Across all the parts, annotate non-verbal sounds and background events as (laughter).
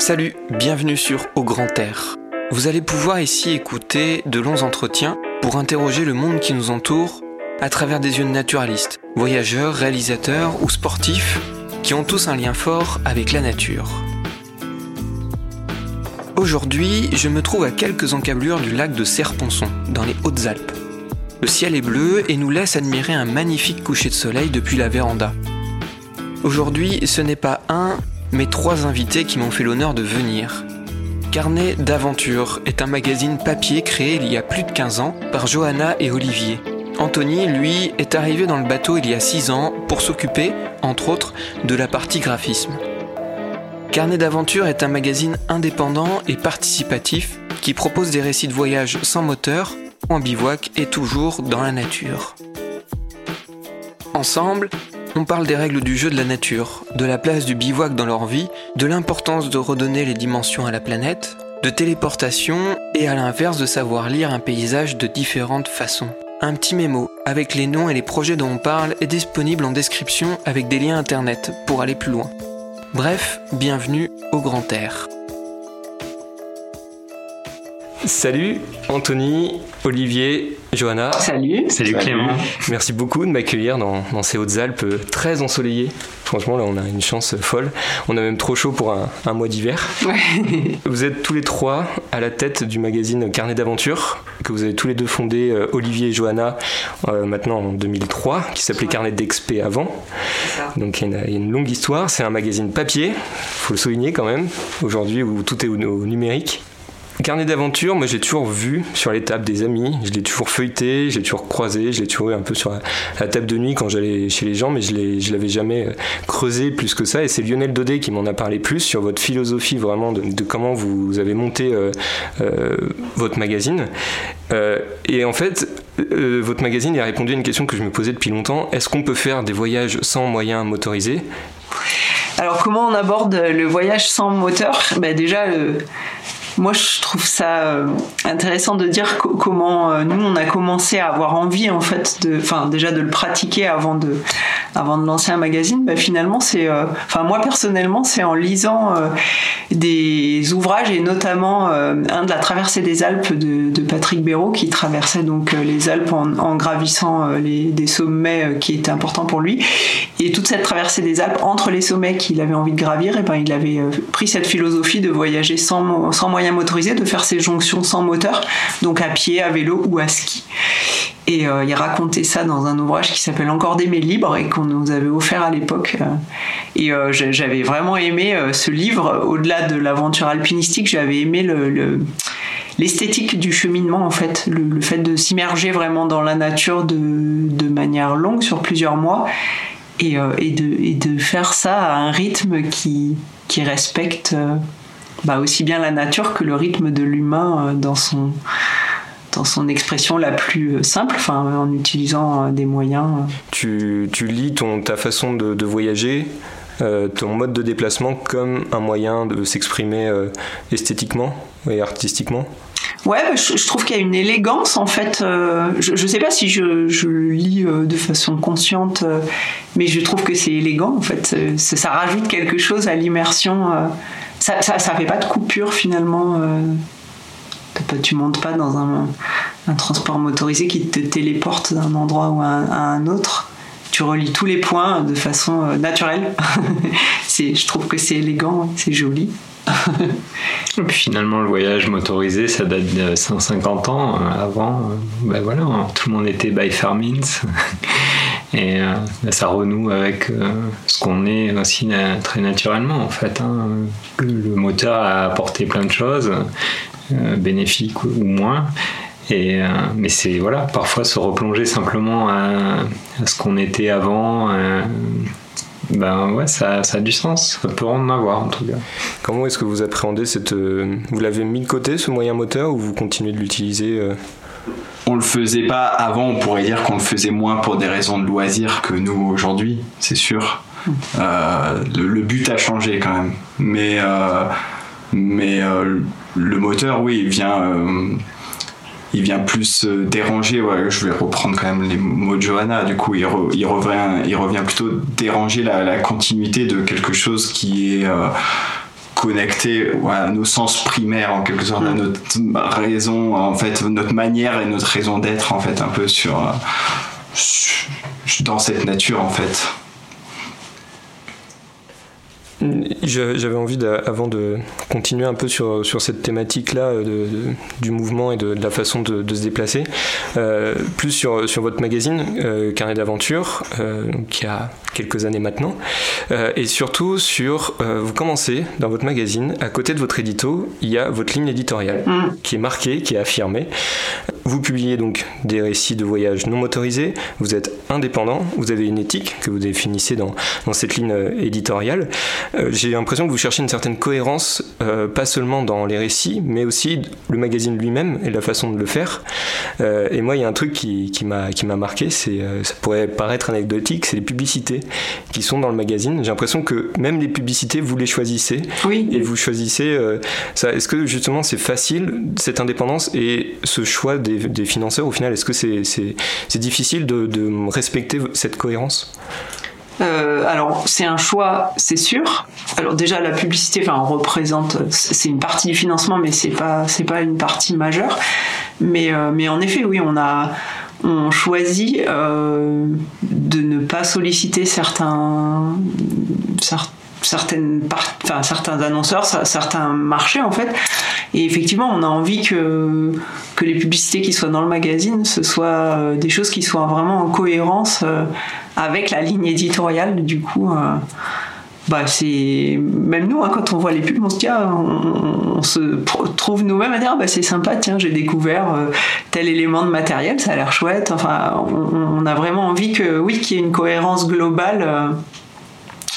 Salut, bienvenue sur Au Grand Air. Vous allez pouvoir ici écouter de longs entretiens pour interroger le monde qui nous entoure à travers des yeux de naturalistes, voyageurs, réalisateurs ou sportifs qui ont tous un lien fort avec la nature. Aujourd'hui, je me trouve à quelques encablures du lac de Serponçon, dans les Hautes-Alpes. Le ciel est bleu et nous laisse admirer un magnifique coucher de soleil depuis la véranda. Aujourd'hui, ce n'est pas un, mais trois invités qui m'ont fait l'honneur de venir. Carnet d'aventure est un magazine papier créé il y a plus de 15 ans par Johanna et Olivier. Anthony, lui, est arrivé dans le bateau il y a 6 ans pour s'occuper, entre autres, de la partie graphisme. Carnet d'aventure est un magazine indépendant et participatif qui propose des récits de voyage sans moteur, en bivouac et toujours dans la nature. Ensemble, on parle des règles du jeu de la nature, de la place du bivouac dans leur vie, de l'importance de redonner les dimensions à la planète, de téléportation et à l'inverse de savoir lire un paysage de différentes façons. Un petit mémo avec les noms et les projets dont on parle est disponible en description avec des liens internet pour aller plus loin. Bref, bienvenue au Grand Air. Salut Anthony, Olivier, Johanna. Salut. Salut Clément. Merci beaucoup de m'accueillir dans, ces Hautes-Alpes très ensoleillées. Franchement, là, on a une chance folle. On a même trop chaud pour un, mois d'hiver. (laughs) Vous êtes tous les trois à la tête du magazine Carnet d'aventure, que vous avez tous les deux fondé, euh, Olivier et Johanna, euh, maintenant en 2003, qui s'appelait Carnet d'expé avant. Donc il y, a une longue histoire. C'est un magazine papier, faut le souligner quand même, aujourd'hui où tout est au numérique. Carnet d'aventure, moi j'ai toujours vu sur les tables des amis, je l'ai toujours feuilleté, j'ai toujours croisé, je l'ai toujours eu un peu sur la, table de nuit quand j'allais chez les gens, mais je ne l'avais jamais euh, creusé plus que ça. Et c'est Lionel Daudet qui m'en a parlé plus sur votre philosophie vraiment de, comment vous, avez monté euh, euh, votre magazine. et en fait, votre magazine a répondu à une question que je me posais depuis longtemps. Est-ce qu'on peut faire des voyages sans moyens motorisés? Alors comment on aborde le voyage sans moteur? Ben Déjà, moi, je trouve ça euh, intéressant de dire comment euh, nous on a commencé à avoir envie en fait déjà de le pratiquer avant de, lancer un magazine. Bah, finalement, c'est, euh, enfin moi personnellement, c'est en lisant des ouvrages et notamment un de la traversée des Alpes de, Patrick Béraud qui traversait donc les Alpes en, gravissant des sommets qui étaient importants pour lui. Et toute cette traversée des Alpes entre les sommets qu'il avait envie de gravir, et ben il avait pris cette philosophie de voyager sans, sans moyens motorisé de faire ces jonctions sans moteur, donc à pied, à vélo ou à ski. Et euh, il racontait ça dans un ouvrage qui s'appelle Encore d'aimer libre et qu'on nous avait offert à l'époque. Et euh, j'avais vraiment aimé euh, ce livre. Au-delà de l'aventure alpinistique, j'avais aimé le, l'esthétique du cheminement en fait, le, fait de s'immerger vraiment dans la nature de, manière longue sur plusieurs mois et, de, faire ça à un rythme qui respecte bah, aussi bien la nature que le rythme de l'humain euh, dans son dans son expression la plus euh, simple, enfin, en utilisant euh, des moyens. Tu, tu lis ton, ta façon de, de voyager, ton mode de déplacement comme un moyen de s'exprimer esthétiquement et artistiquement? Ouais, bah, je, trouve qu'il y a une élégance en fait. je, ne sais pas si je, je le lis de façon consciente, mais je trouve que c'est élégant en fait. Ça, rajoute quelque chose à l'immersion ça, ça, fait pas de coupure finalement. Euh, tu montes pas dans un, transport motorisé qui te téléporte d'un endroit ou à un, autre. Tu relis tous les points de façon euh, naturelle. (laughs) je trouve que c'est élégant, c'est joli. (laughs) Et puis finalement, le voyage motorisé, ça date de 150 ans. Avant, ben voilà, tout le monde était by far means. (laughs) Et euh, ça renoue avec euh, ce qu'on est aussi très naturellement en fait. Hein. Le moteur a apporté plein de choses, euh, bénéfiques ou moins. Et, mais c'est voilà, parfois se replonger simplement à, ce qu'on était avant. ben ouais, ça, ça, a du sens. Ça peut en avoir en tout cas. Comment est-ce que vous appréhendez cette. vous l'avez mis de côté ce moyen moteur ou vous continuez de l'utiliser on le faisait pas avant, on pourrait dire qu'on le faisait moins pour des raisons de loisirs que nous aujourd'hui, c'est sûr. Euh, le, but a changé quand même, mais euh, euh, le moteur, oui, il vient il vient plus déranger. je vais reprendre quand même les mots de Johanna. Du coup, il, revient il revient plutôt déranger la, continuité de quelque chose qui est connecté à nos sens primaires en quelque sorte, à mm. notre raison, en fait, notre manière et notre raison d'être en fait, un peu sur, dans cette nature en fait. J'avais envie, avant de continuer un peu sur, sur cette thématique-là euh, du mouvement et de, la façon de, se déplacer, euh, plus sur, sur votre magazine, euh, Carnet d'aventure, qui a quelques années maintenant, et surtout sur, vous commencez dans votre magazine, à côté de votre édito, il y a votre ligne éditoriale, mm. qui est marquée, qui est affirmée. Vous publiez donc des récits de voyage non motorisés, vous êtes indépendant, vous avez une éthique que vous définissez dans, dans cette ligne éditoriale. Euh, j'ai l'impression que vous cherchez une certaine cohérence, euh, pas seulement dans les récits, mais aussi le magazine lui-même et la façon de le faire. Euh, et moi, il y a un truc qui, qui m'a marqué, c'est, ça pourrait paraître anecdotique, c'est les publicités qui sont dans le magazine. J'ai l'impression que même les publicités, vous les choisissez. Oui. Et vous choisissez ça. Est-ce que justement c'est facile, cette indépendance et ce choix des, des financeurs, au final, est-ce que c'est, difficile de, respecter cette cohérence? Euh, alors c'est un choix, c'est sûr. Alors déjà la publicité, enfin représente, c'est une partie du financement, mais c'est pas c'est pas une partie majeure. Mais euh, mais en effet, oui, on a on choisit euh, de ne pas solliciter certains certaines certains annonceurs, certains marchés en fait. Et effectivement, on a envie que, que les publicités qui soient dans le magazine, ce soient des choses qui soient vraiment en cohérence avec la ligne éditoriale. Du coup, euh, bah c'est même nous hein, quand on voit les pubs, on se ah, on, se trouve nous-mêmes à dire, ah, bah c'est sympa, tiens, j'ai découvert euh, tel élément de matériel, ça a l'air chouette. Enfin, on, a vraiment envie que, oui, qu'il y ait une cohérence globale.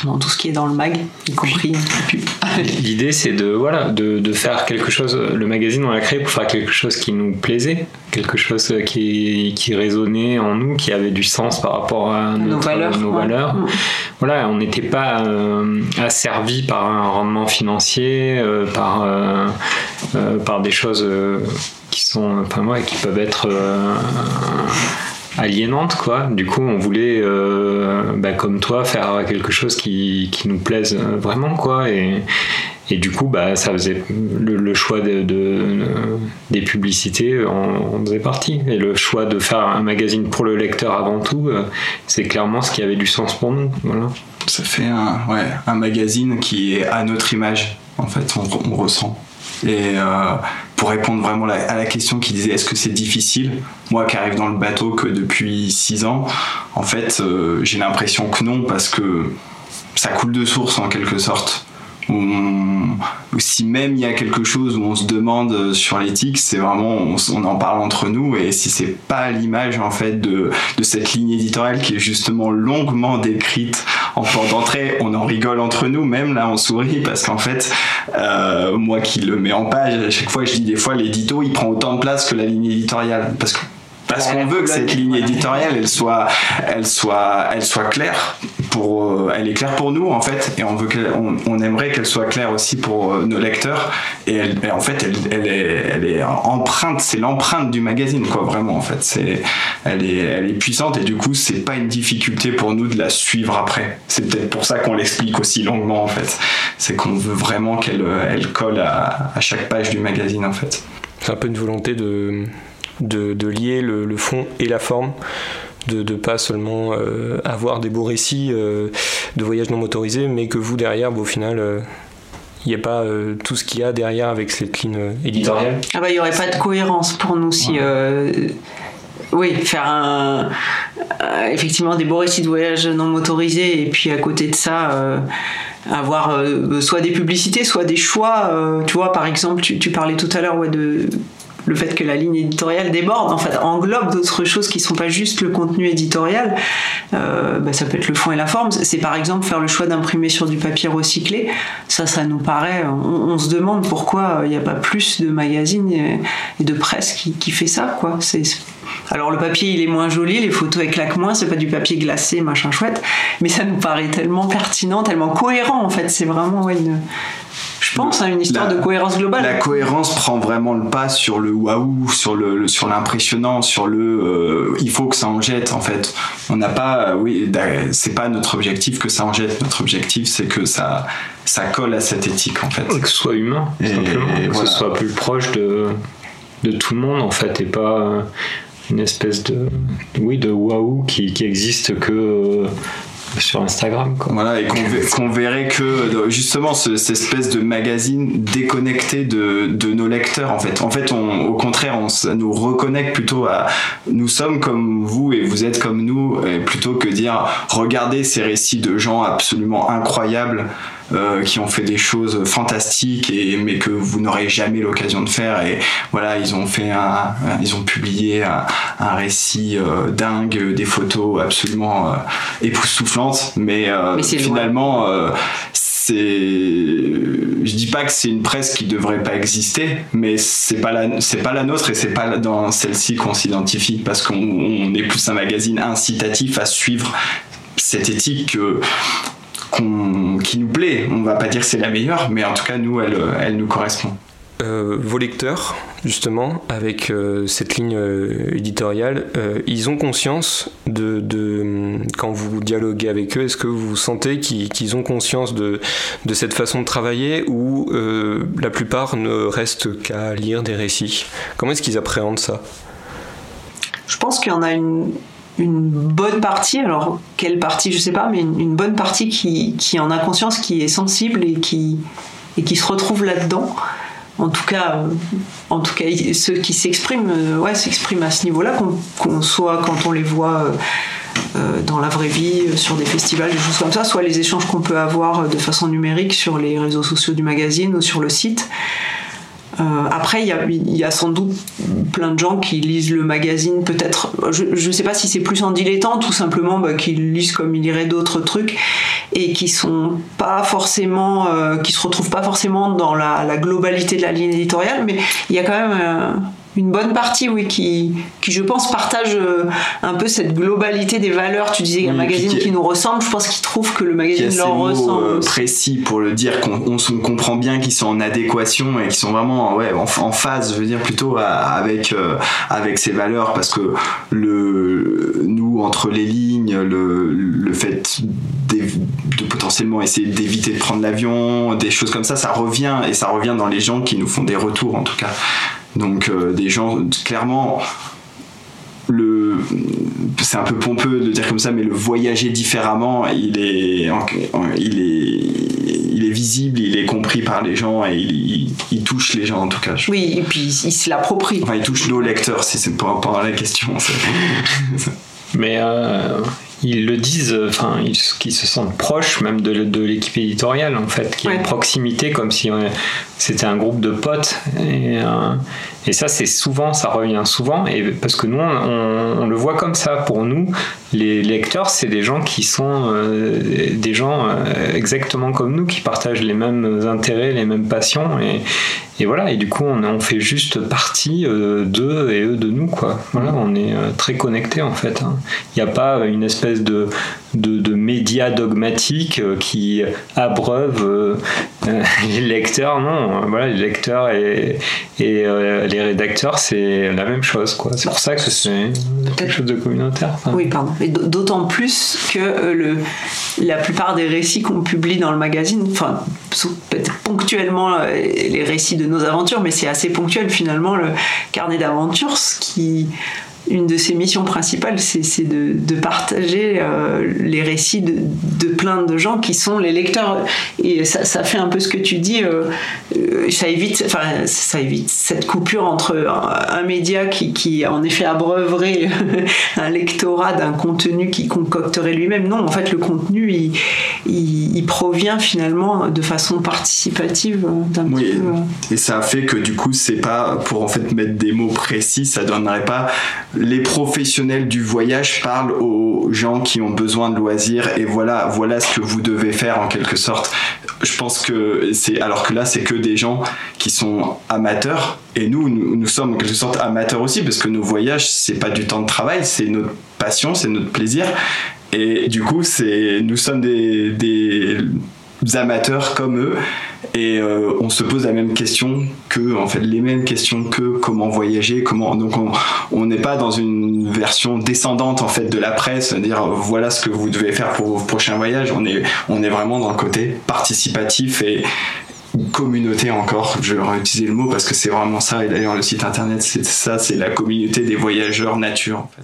Euh, dans tout ce qui est dans le mag, y compris (laughs) L'idée, c'est de, voilà, de, de, faire quelque chose. Le magazine, on l'a créé pour faire quelque chose qui nous plaisait, quelque chose qui, qui résonnait en nous, qui avait du sens par rapport à nos valeurs. Nos valeurs. Voilà, on n'était pas euh, asservi par un rendement financier, euh, par, euh, par des choses qui sont, enfin, ouais, qui peuvent être aliénante quoi. Du coup, on voulait, euh, bah, comme toi, faire quelque chose qui, qui nous plaise vraiment quoi. Et, et du coup, bah, ça faisait le, choix de, des publicités, on, faisait partie. Et le choix de faire un magazine pour le lecteur avant tout, euh, c'est clairement ce qui avait du sens pour nous. Voilà. Ça fait un, ouais, un magazine qui est à notre image. En fait, on ressent. Et euh, pour répondre vraiment à la question qui disait est-ce que c'est difficile, moi qui arrive dans le bateau que depuis 6 ans, en fait, euh, j'ai l'impression que non, parce que ça coule de source en quelque sorte ou si même il y a quelque chose où on se demande sur l'éthique, c'est vraiment on, en parle entre nous et si c'est pas l'image en fait de, de cette ligne éditoriale qui est justement longuement décrite en port d'entrée, on en rigole entre nous, même là on sourit parce qu'en fait euh, moi qui le mets en page, à chaque fois je dis des fois l'édito il prend autant de place que la ligne éditoriale parce que parce qu'on veut que cette ligne éditoriale elle soit elle soit elle soit claire euh, elle est claire pour nous en fait et on veut on aimerait qu'elle soit claire aussi pour euh, nos lecteurs. Et, en fait elle, est empreinte c'est l'empreinte du magazine quoi vraiment en fait. Elle est elle est puissante et du coup c'est pas une difficulté pour nous de la suivre après. C'est peut-être pour ça qu'on l'explique aussi longuement en fait. C'est qu'on veut vraiment qu'elle elle colle à, à chaque page du magazine en fait. C'est un peu une volonté de de, lier le, fond et la forme, de ne pas seulement euh, avoir des beaux récits euh, de voyages non motorisés, mais que vous derrière, au final, il euh, n'y a pas tout ce qu'il y a derrière avec cette ligne éditoriale. Ah bah il n'y aurait pas de cohérence pour nous si oui, faire un, effectivement des beaux récits de voyages non motorisés et puis à côté de ça avoir soit des publicités, soit des choix. tu vois, par exemple, tu, tu parlais tout à l'heure ouais, de le fait que la ligne éditoriale déborde, en fait, englobe d'autres choses qui sont pas juste le contenu éditorial. Euh, bah, ça peut être le fond et la forme. C'est par exemple faire le choix d'imprimer sur du papier recyclé. Ça, ça nous paraît. On, se demande pourquoi il n'y a pas plus de magazines et, de presse qui, qui fait ça, quoi. C'est alors le papier il est moins joli, les photos éclatent moins, c'est pas du papier glacé, machin chouette, mais ça nous paraît tellement pertinent, tellement cohérent en fait. C'est vraiment une, je pense, à une histoire de cohérence globale. La cohérence prend vraiment le pas sur le waouh, sur le, sur l'impressionnant, sur le euh, il faut que ça en jette en fait. On n'a pas, oui, c'est pas notre objectif que ça en jette. Notre objectif c'est que ça ça colle à cette éthique en fait. que ce soit humain, simplement, que ce soit plus proche de de tout le monde en fait et pas une espèce de oui de waouh qui, qui existe que sur Instagram. Quoi. Voilà, et qu'on (laughs) verrait que justement cette espèce de magazine déconnecté de, de, nos lecteurs en fait. En fait, on, au contraire, on ça nous reconnecte plutôt à nous sommes comme vous et vous êtes comme nous, plutôt que dire regardez ces récits de gens absolument incroyables euh, qui ont fait des choses fantastiques et mais que vous n'aurez jamais l'occasion de faire et voilà ils ont fait un, ils ont publié un, un récit euh, dingue des photos absolument euh, époustouflantes mais, mais finalement c'est je dis pas que c'est une presse qui devrait pas exister mais c'est pas la c'est pas la nôtre et c'est pas dans celle-ci qu'on s'identifie parce qu'on est plus un magazine incitatif à suivre cette éthique que qui nous plaît. On va pas dire que c'est la meilleure, mais en tout cas, nous, elle, elle nous correspond. Euh, vos lecteurs, justement, avec euh, cette ligne euh, éditoriale, ils ont conscience de, quand vous dialoguez avec eux, est-ce que vous sentez qu'ils ont conscience de, de, cette façon de travailler ou la plupart ne restent qu'à lire des récits? Comment est-ce qu'ils appréhendent ça? Je pense qu'il y en a une, bonne partie, alors quelle partie je sais pas, mais une, bonne partie qui, en a conscience, qui est sensible et qui se retrouve là-dedans. En tout cas, euh, en tout cas, ceux qui s'expriment, euh, ouais, s'expriment à ce niveau-là, qu'on soit quand on les voit euh, dans la vraie vie, sur des festivals, des choses comme ça, soit les échanges qu'on peut avoir de façon numérique sur les réseaux sociaux du magazine ou sur le site. Après, il y, a, sans doute plein de gens qui lisent le magazine, peut-être, je ne sais pas si c'est plus en dilettante, tout simplement bah, qui lisent comme ils liraient d'autres trucs et qui sont pas forcément, euh, qui se retrouvent pas forcément dans la, globalité de la ligne éditoriale, mais il y a quand même euh, une bonne partie, oui, qui, qui je pense partage euh, un peu cette globalité des valeurs. Tu disais un magazine qui, nous ressemble, je pense qu'ils trouvent que le magazine leur ressemble. Euh, précis pour le dire qu'on on, comprend bien qu'ils sont en adéquation et qu'ils sont vraiment ouais, en, phase, je veux dire plutôt avec euh, avec ces valeurs parce que le nous entre les lignes, le, le fait de potentiellement essayer d'éviter de prendre l'avion, des choses comme ça, ça revient et ça revient dans les gens qui nous font des retours en tout cas. Donc euh, des gens, clairement, le, c'est un peu pompeux de dire comme ça, mais le voyager différemment, il est, il est, il est visible, il est compris par les gens et il, touche les gens en tout cas. Oui, et puis il se l'approprie. Enfin, il touche nos lecteurs, si c'est pas, pas la question. (laughs) mais euh, ils le disent, enfin, ils, se sentent proches même de, de l'équipe éditoriale en fait, qui a une proximité comme si c'était un groupe de potes. Et, euh, et ça, c'est souvent, ça revient souvent, et parce que nous, on, le voit comme ça. Pour nous, les lecteurs, c'est des gens qui sont euh, des gens euh, exactement comme nous, qui partagent les mêmes intérêts, les mêmes passions, et, voilà. Et du coup, on, fait juste partie d'eux et eux de nous, quoi. Voilà, on est très connectés en fait. Hein. Il n'y a pas une espèce de de, médias dogmatiques euh, qui abreuvent euh, (laughs) les lecteurs. Non, voilà, les lecteurs et, et euh, les rédacteurs, c'est la même chose. Quoi. C'est pour ça que c'est quelque chose de communautaire. Oui, pardon. Et d'autant plus que le, la plupart des récits qu'on publie dans le magazine, enfin, ponctuellement les récits de nos aventures, mais c'est assez ponctuel finalement le carnet d'aventures, ce qui une de ses missions principales, c'est de, de, partager euh, les récits de, de, plein de gens qui sont les lecteurs. Et ça, ça fait un peu ce que tu dis, euh, euh ça, évite, enfin, ça évite cette coupure entre un, un média qui, qui, en effet, abreuverait (laughs) un lectorat d'un contenu qui concocterait lui-même. Non, en fait, le contenu, il, il, il, provient finalement de façon participative d'un oui, Et ça fait que du coup, c'est pas pour en fait mettre des mots précis, ça donnerait pas les professionnels du voyage parlent aux gens qui ont besoin de loisirs et voilà, voilà ce que vous devez faire en quelque sorte. Je pense que c'est, alors que là, c'est que des gens qui sont amateurs et nous, nous, sommes en quelque sorte amateurs aussi parce que nos voyages, c'est pas du temps de travail, c'est notre passion, c'est notre plaisir. Et du coup, c'est, nous sommes des, des amateurs comme eux et euh, on se pose la même question que en fait les mêmes questions que comment voyager comment donc on n'est pas dans une version descendante en fait de la presse dire voilà ce que vous devez faire pour vos prochains voyages on est on est vraiment dans le côté participatif et communauté encore, je vais réutiliser le mot parce que c'est vraiment ça, et d'ailleurs le site internet c'est ça, c'est la communauté des voyageurs nature en fait.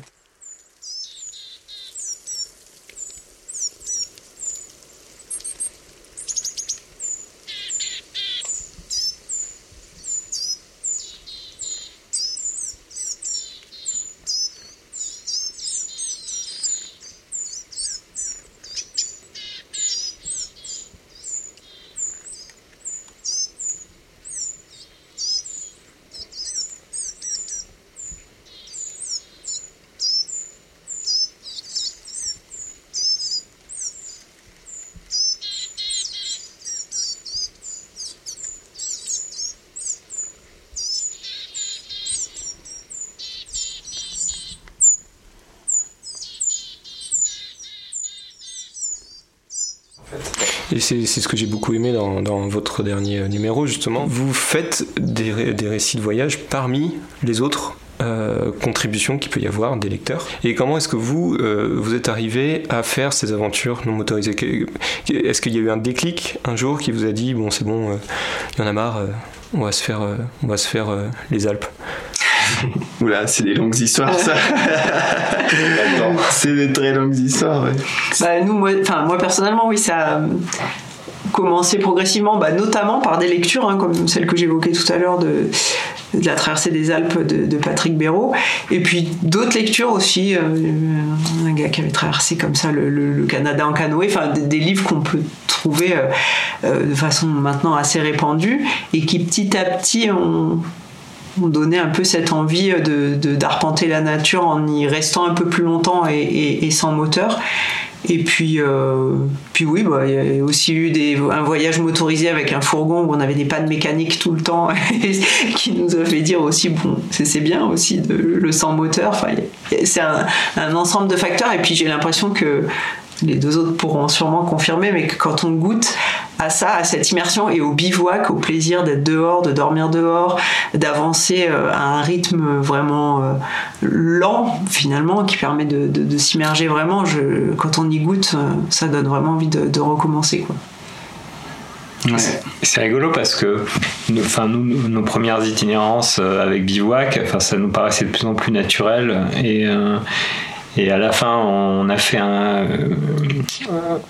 Et c'est ce que j'ai beaucoup aimé dans, votre dernier numéro, justement. Vous faites des, récits de voyage parmi les autres euh, contributions qu'il peut y avoir des lecteurs. Et comment est-ce que vous, euh, vous êtes arrivé à faire ces aventures non motorisées? Est-ce qu'il y a eu un déclic un jour qui vous a dit, bon c'est bon, euh, il y en a marre, on va se faire, on va se faire les Alpes? (laughs) Oula, c'est des longues histoires, ça. c'est des très longues histoires, ouais. Bah, nous, moi, moi personnellement, oui, ça a commencé progressivement, bah, notamment par des lectures, hein, comme celle que j'évoquais tout à l'heure de, de, la traversée des Alpes de, Patrick Béraud, et puis d'autres lectures aussi, euh, un gars qui avait traversé comme ça le, Canada en canoë, enfin des, livres qu'on peut trouver euh, euh, de façon maintenant assez répandue, et qui petit à petit ont donné un peu cette envie de, d'arpenter la nature en y restant un peu plus longtemps et, sans moteur. Et puis, euh, puis oui, bah, il y a aussi eu des, un voyage motorisé avec un fourgon où on avait des pannes mécaniques tout le temps, (laughs) qui nous a fait dire aussi, bon, c'est, bien aussi de, le sans moteur. Enfin, c'est un, ensemble de facteurs. Et puis j'ai l'impression que les deux autres pourront sûrement confirmer, mais que quand on goûte à ça, à cette immersion et au bivouac, au plaisir d'être dehors, de dormir dehors, d'avancer euh, à un rythme vraiment euh, lent finalement, qui permet de, s'immerger vraiment, je, quand on y goûte, euh, ça donne vraiment envie de, recommencer. Quoi. C'est rigolo parce que enfin, nous, nos premières itinérances avec bivouac, enfin, ça nous paraissait de plus en plus naturel et, et à la fin, on a fait un,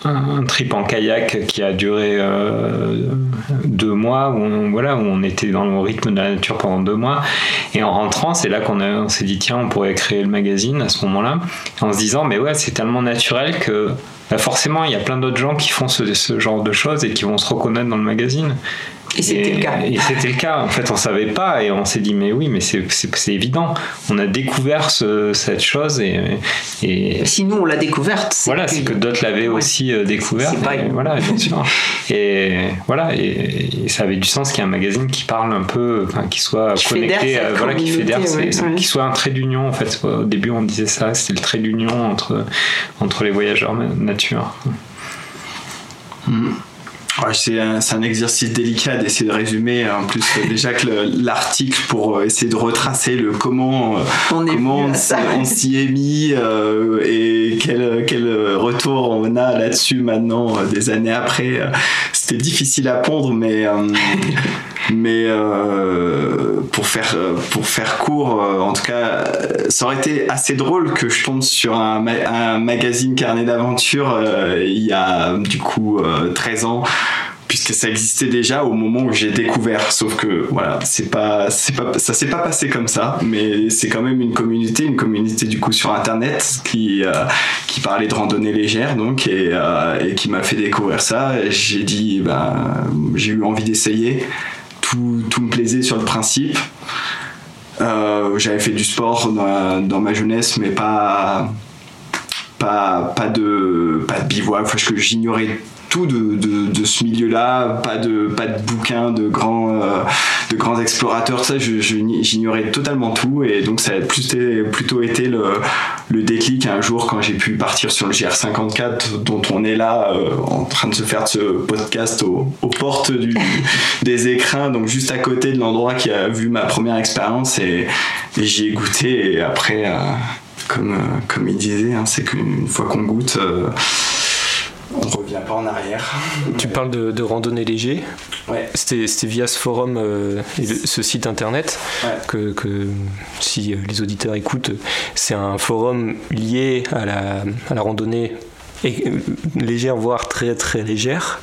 un, trip en kayak qui a duré euh, deux mois, où on, voilà, où on était dans le rythme de la nature pendant deux mois. Et en rentrant, c'est là qu'on s'est dit, tiens, on pourrait créer le magazine à ce moment-là, en se disant, mais ouais, c'est tellement naturel que bah, forcément, il y a plein d'autres gens qui font ce, genre de choses et qui vont se reconnaître dans le magazine. Et c'était le cas. Et c'était le cas. En fait, on savait pas et on s'est dit, mais oui, mais c'est évident. On a découvert cette chose et, et. Si nous, on l'a découverte. Voilà, c'est que d'autres l'avaient aussi euh, découvert. Voilà, bien sûr. (laughs) et voilà, et, ça avait du sens qu'il y ait un magazine qui parle un peu, enfin, qui soit connecté, voilà, qui fédère, qui soit un trait d'union. En fait, au début, on disait ça, c'était le trait d'union entre, entre les voyageurs nature. C'est un, exercice délicat d'essayer de résumer en plus euh, déjà que l'article pour euh, essayer de retracer le comment euh, on, comment on s'y est mis et quel, quel retour on a là-dessus maintenant des années après c'était difficile à pondre mais mais pour faire pour faire court en tout cas ça aurait été assez drôle que je tombe sur un, un magazine carnet d'aventure il y a du coup 13 ans puisque ça existait déjà au moment où j'ai découvert. Sauf que voilà, c'est pas, c'est pas, ça s'est pas passé comme ça, mais c'est quand même une communauté, une communauté du coup sur internet qui euh, qui parlait de randonnée légère donc et, euh, et qui m'a fait découvrir ça. J'ai dit, ben, j'ai eu envie d'essayer. Tout, me plaisait sur le principe. Euh, j'avais fait du sport dans, ma jeunesse, mais pas pas, pas, de, pas de bivouac, enfin, j'ignorais tout de, de, ce milieu-là, pas de, pas de bouquins de grands, euh, de grands explorateurs, ça j'ignorais totalement tout. Et donc ça a plutôt été le, le déclic un jour quand j'ai pu partir sur le GR54 dont on est là euh, en train de se faire ce podcast aux, portes du, (laughs) des écrins, donc juste à côté de l'endroit qui a vu ma première expérience. Et, j'y ai goûté. Et après, euh, comme, comme il disait, hein, c'est qu'une fois qu'on goûte on revient pas en arrière. Tu parles de, randonnée léger. Ouais. C'était via ce forum, euh, ce site internet, que, si les auditeurs écoutent, c'est un forum lié à la, à la randonnée légère, voire très très légère,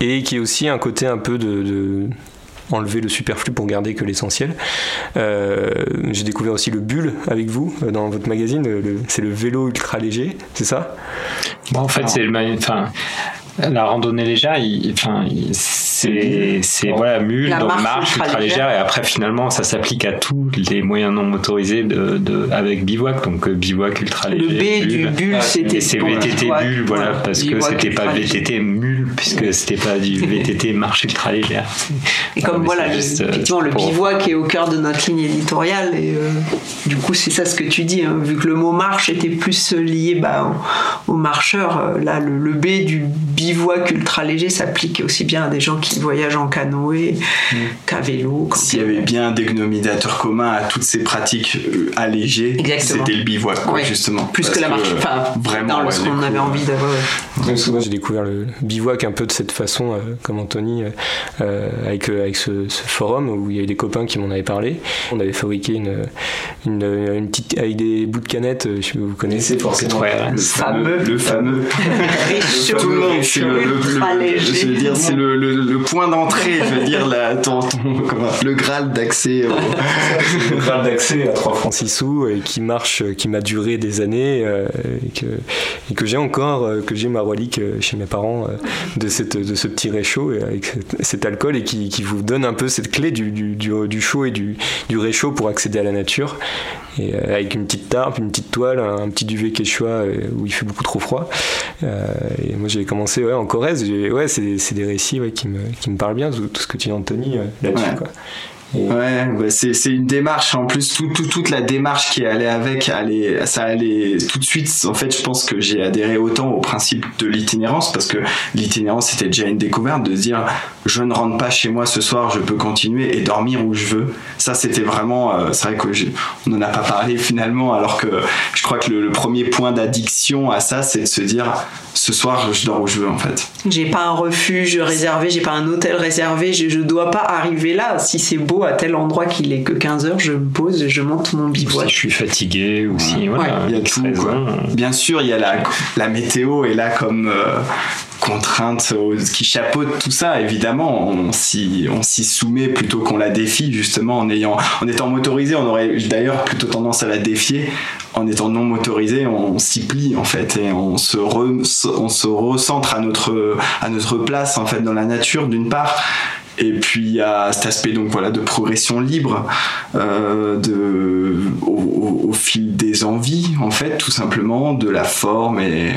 et qui est aussi un côté un peu de enlever le superflu pour garder que l'essentiel. Euh, j'ai découvert aussi le bulle avec vous euh, dans votre magazine. c'est le vélo ultra léger, c'est ça? En fait, c'est le. Enfin, la randonnée légère, enfin, c'est, voilà, mule, donc marche, ultra légère, et après finalement ça s'applique à tous les moyens non motorisés de, de avec bivouac, donc euh, bivouac ultra léger. Le B du bulle, c'était. c'est VTT bulle, voilà, parce que c'était pas VTT mule, puisque c'était pas du VTT marche ultra légère. Et comme voilà, le, euh, effectivement, le bivouac est au cœur de notre ligne éditoriale, et euh, du coup c'est ça ce que tu dis, hein, vu que le mot marche était plus lié bah, aux, marcheurs, là le, le B du bivouac bivouac ultra léger s'applique aussi bien à des gens qui voyagent en canoë mm. qu'à vélo. S'il y avait bien un dénominateur commun à toutes ces pratiques euh, allégées, c'était le bivouac, justement. Plus que la marche. Enfin, vraiment, ce qu'on avait envie d'avoir. Moi, j'ai découvert le bivouac un peu de cette façon, euh, comme Anthony, euh, avec, avec ce, forum où il y avait des copains qui m'en avaient parlé. On avait fabriqué une, une, petite avec des bouts de canettes, je sais pas vous connaissez forcément. le fameux. Le fameux. (laughs) Tout le monde c'est le, je veux dire, c'est le, le, point d'entrée, je veux dire, la, le Graal d'accès. (laughs) le Graal d'accès à 3 francs 6 sous et qui marche, qui m'a duré des années euh, et que, et que j'ai encore, euh, que j'ai ma relique euh, chez mes parents de, cette, de ce petit réchaud avec cet alcool et qui, qui vous donne un peu cette clé du, du, du, chaud et du, du réchaud pour accéder à la nature et avec une petite tarpe, une petite toile, un petit duvet quechua où il fait beaucoup trop froid. et moi j'ai commencé en Corrèze, ouais, c'est des récits qui, me, qui me parlent bien, tout, ce que tu dis, Anthony, euh, là-dessus. Quoi. Ouais, bah c'est une démarche. En plus, tout, tout, toute la démarche qui allait avec, allait, ça allait tout de suite. En fait, je pense que j'ai adhéré autant au principe de l'itinérance parce que l'itinérance c'était déjà une découverte de dire je ne rentre pas chez moi ce soir, je peux continuer et dormir où je veux. Ça, c'était vraiment. Euh, c'est vrai que on n'en a pas parlé finalement, alors que je crois que le, premier point d'addiction à ça, c'est de se dire ce soir, je dors où je veux en fait. J'ai pas un refuge réservé, j'ai pas un hôtel réservé, je, je dois pas arriver là. Si c'est beau à tel endroit qu'il est que 15 heures, je me pose et je monte mon bivouac. Si je suis fatigué ou si voilà, il y a tout. Bien sûr, il y a la, la météo est là comme euh, contrainte qui chapeaute tout ça. Évidemment, on s'y on s'y soumet plutôt qu'on la défie justement en ayant en étant motorisé, on aurait d'ailleurs plutôt tendance à la défier. En étant non motorisé, on, s'y plie en fait et on se on se recentre à notre à notre place en fait dans la nature d'une part et puis il y a cet aspect donc voilà de progression libre euh, au, fil des envies en fait tout simplement de la forme et,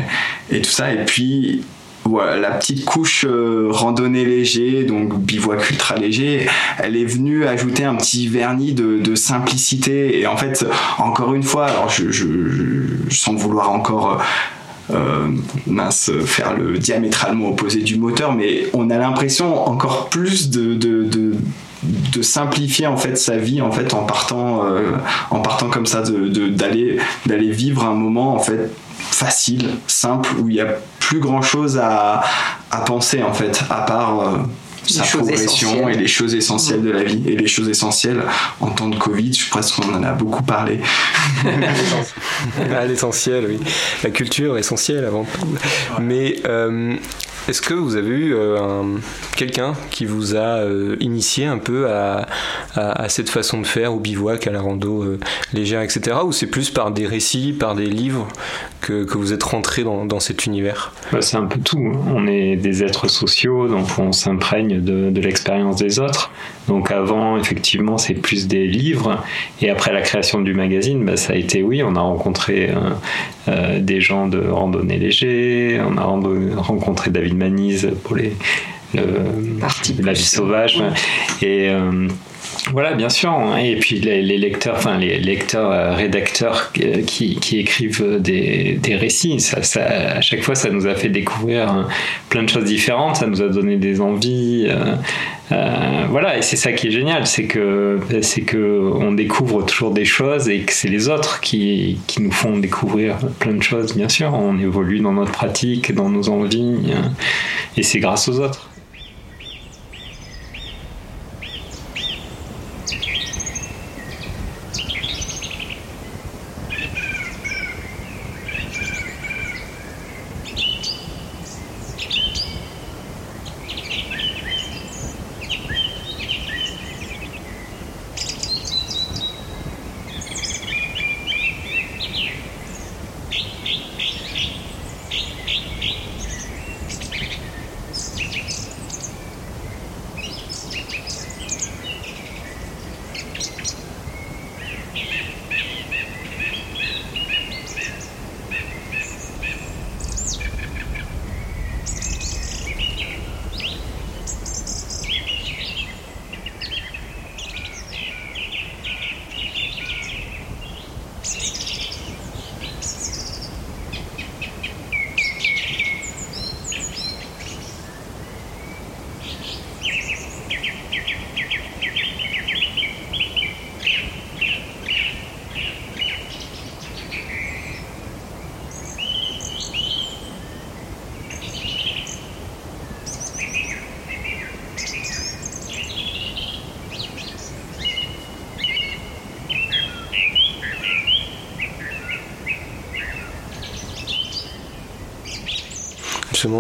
tout ça et puis la petite couche euh, randonnée léger, donc bivouac ultra léger, elle est venue ajouter un petit vernis de, simplicité. Et en fait, encore une fois, je, je sans vouloir encore euh, mince, faire le diamétralement opposé du moteur, mais on a l'impression encore plus de, de, de, simplifier en fait sa vie en fait en partant euh, en partant comme ça d'aller d'aller vivre un moment en fait facile simple où il y a plus grand chose à, à penser en fait à part euh, sa progression et les choses essentielles de la vie. Et les choses essentielles en temps de Covid, je pense qu'on en a beaucoup parlé. (laughs) L'essentiel, oui. La culture essentielle avant tout. Mais euh, est-ce que vous avez eu euh, quelqu'un qui vous a euh, initié un peu à, à, cette façon de faire, au bivouac, à la rando légère, etc. Ou c'est plus par des récits, par des livres que, que vous êtes rentré dans, dans cet univers? Bah, C'est un peu tout. On est des êtres sociaux, donc on s'imprègne de, de l'expérience des autres. Donc avant, effectivement, c'est plus des livres. Et après la création du magazine, bah, ça a été, oui, on a rencontré euh, des gens de randonnée léger, on a rencontré David Manise pour les, le, la vie sauvage. Et euh, voilà, bien sûr. Hein. Et puis les, lecteurs, enfin les lecteurs, euh, rédacteurs qui, écrivent des, récits, ça, ça, à chaque fois, ça nous a fait découvrir hein, plein de choses différentes. Ça nous a donné des envies. Euh, euh, voilà, et c'est ça qui est génial, c'est que c'est que on découvre toujours des choses et que c'est les autres qui, qui nous font découvrir plein de choses. Bien sûr, on évolue dans notre pratique, dans nos envies, hein, et c'est grâce aux autres.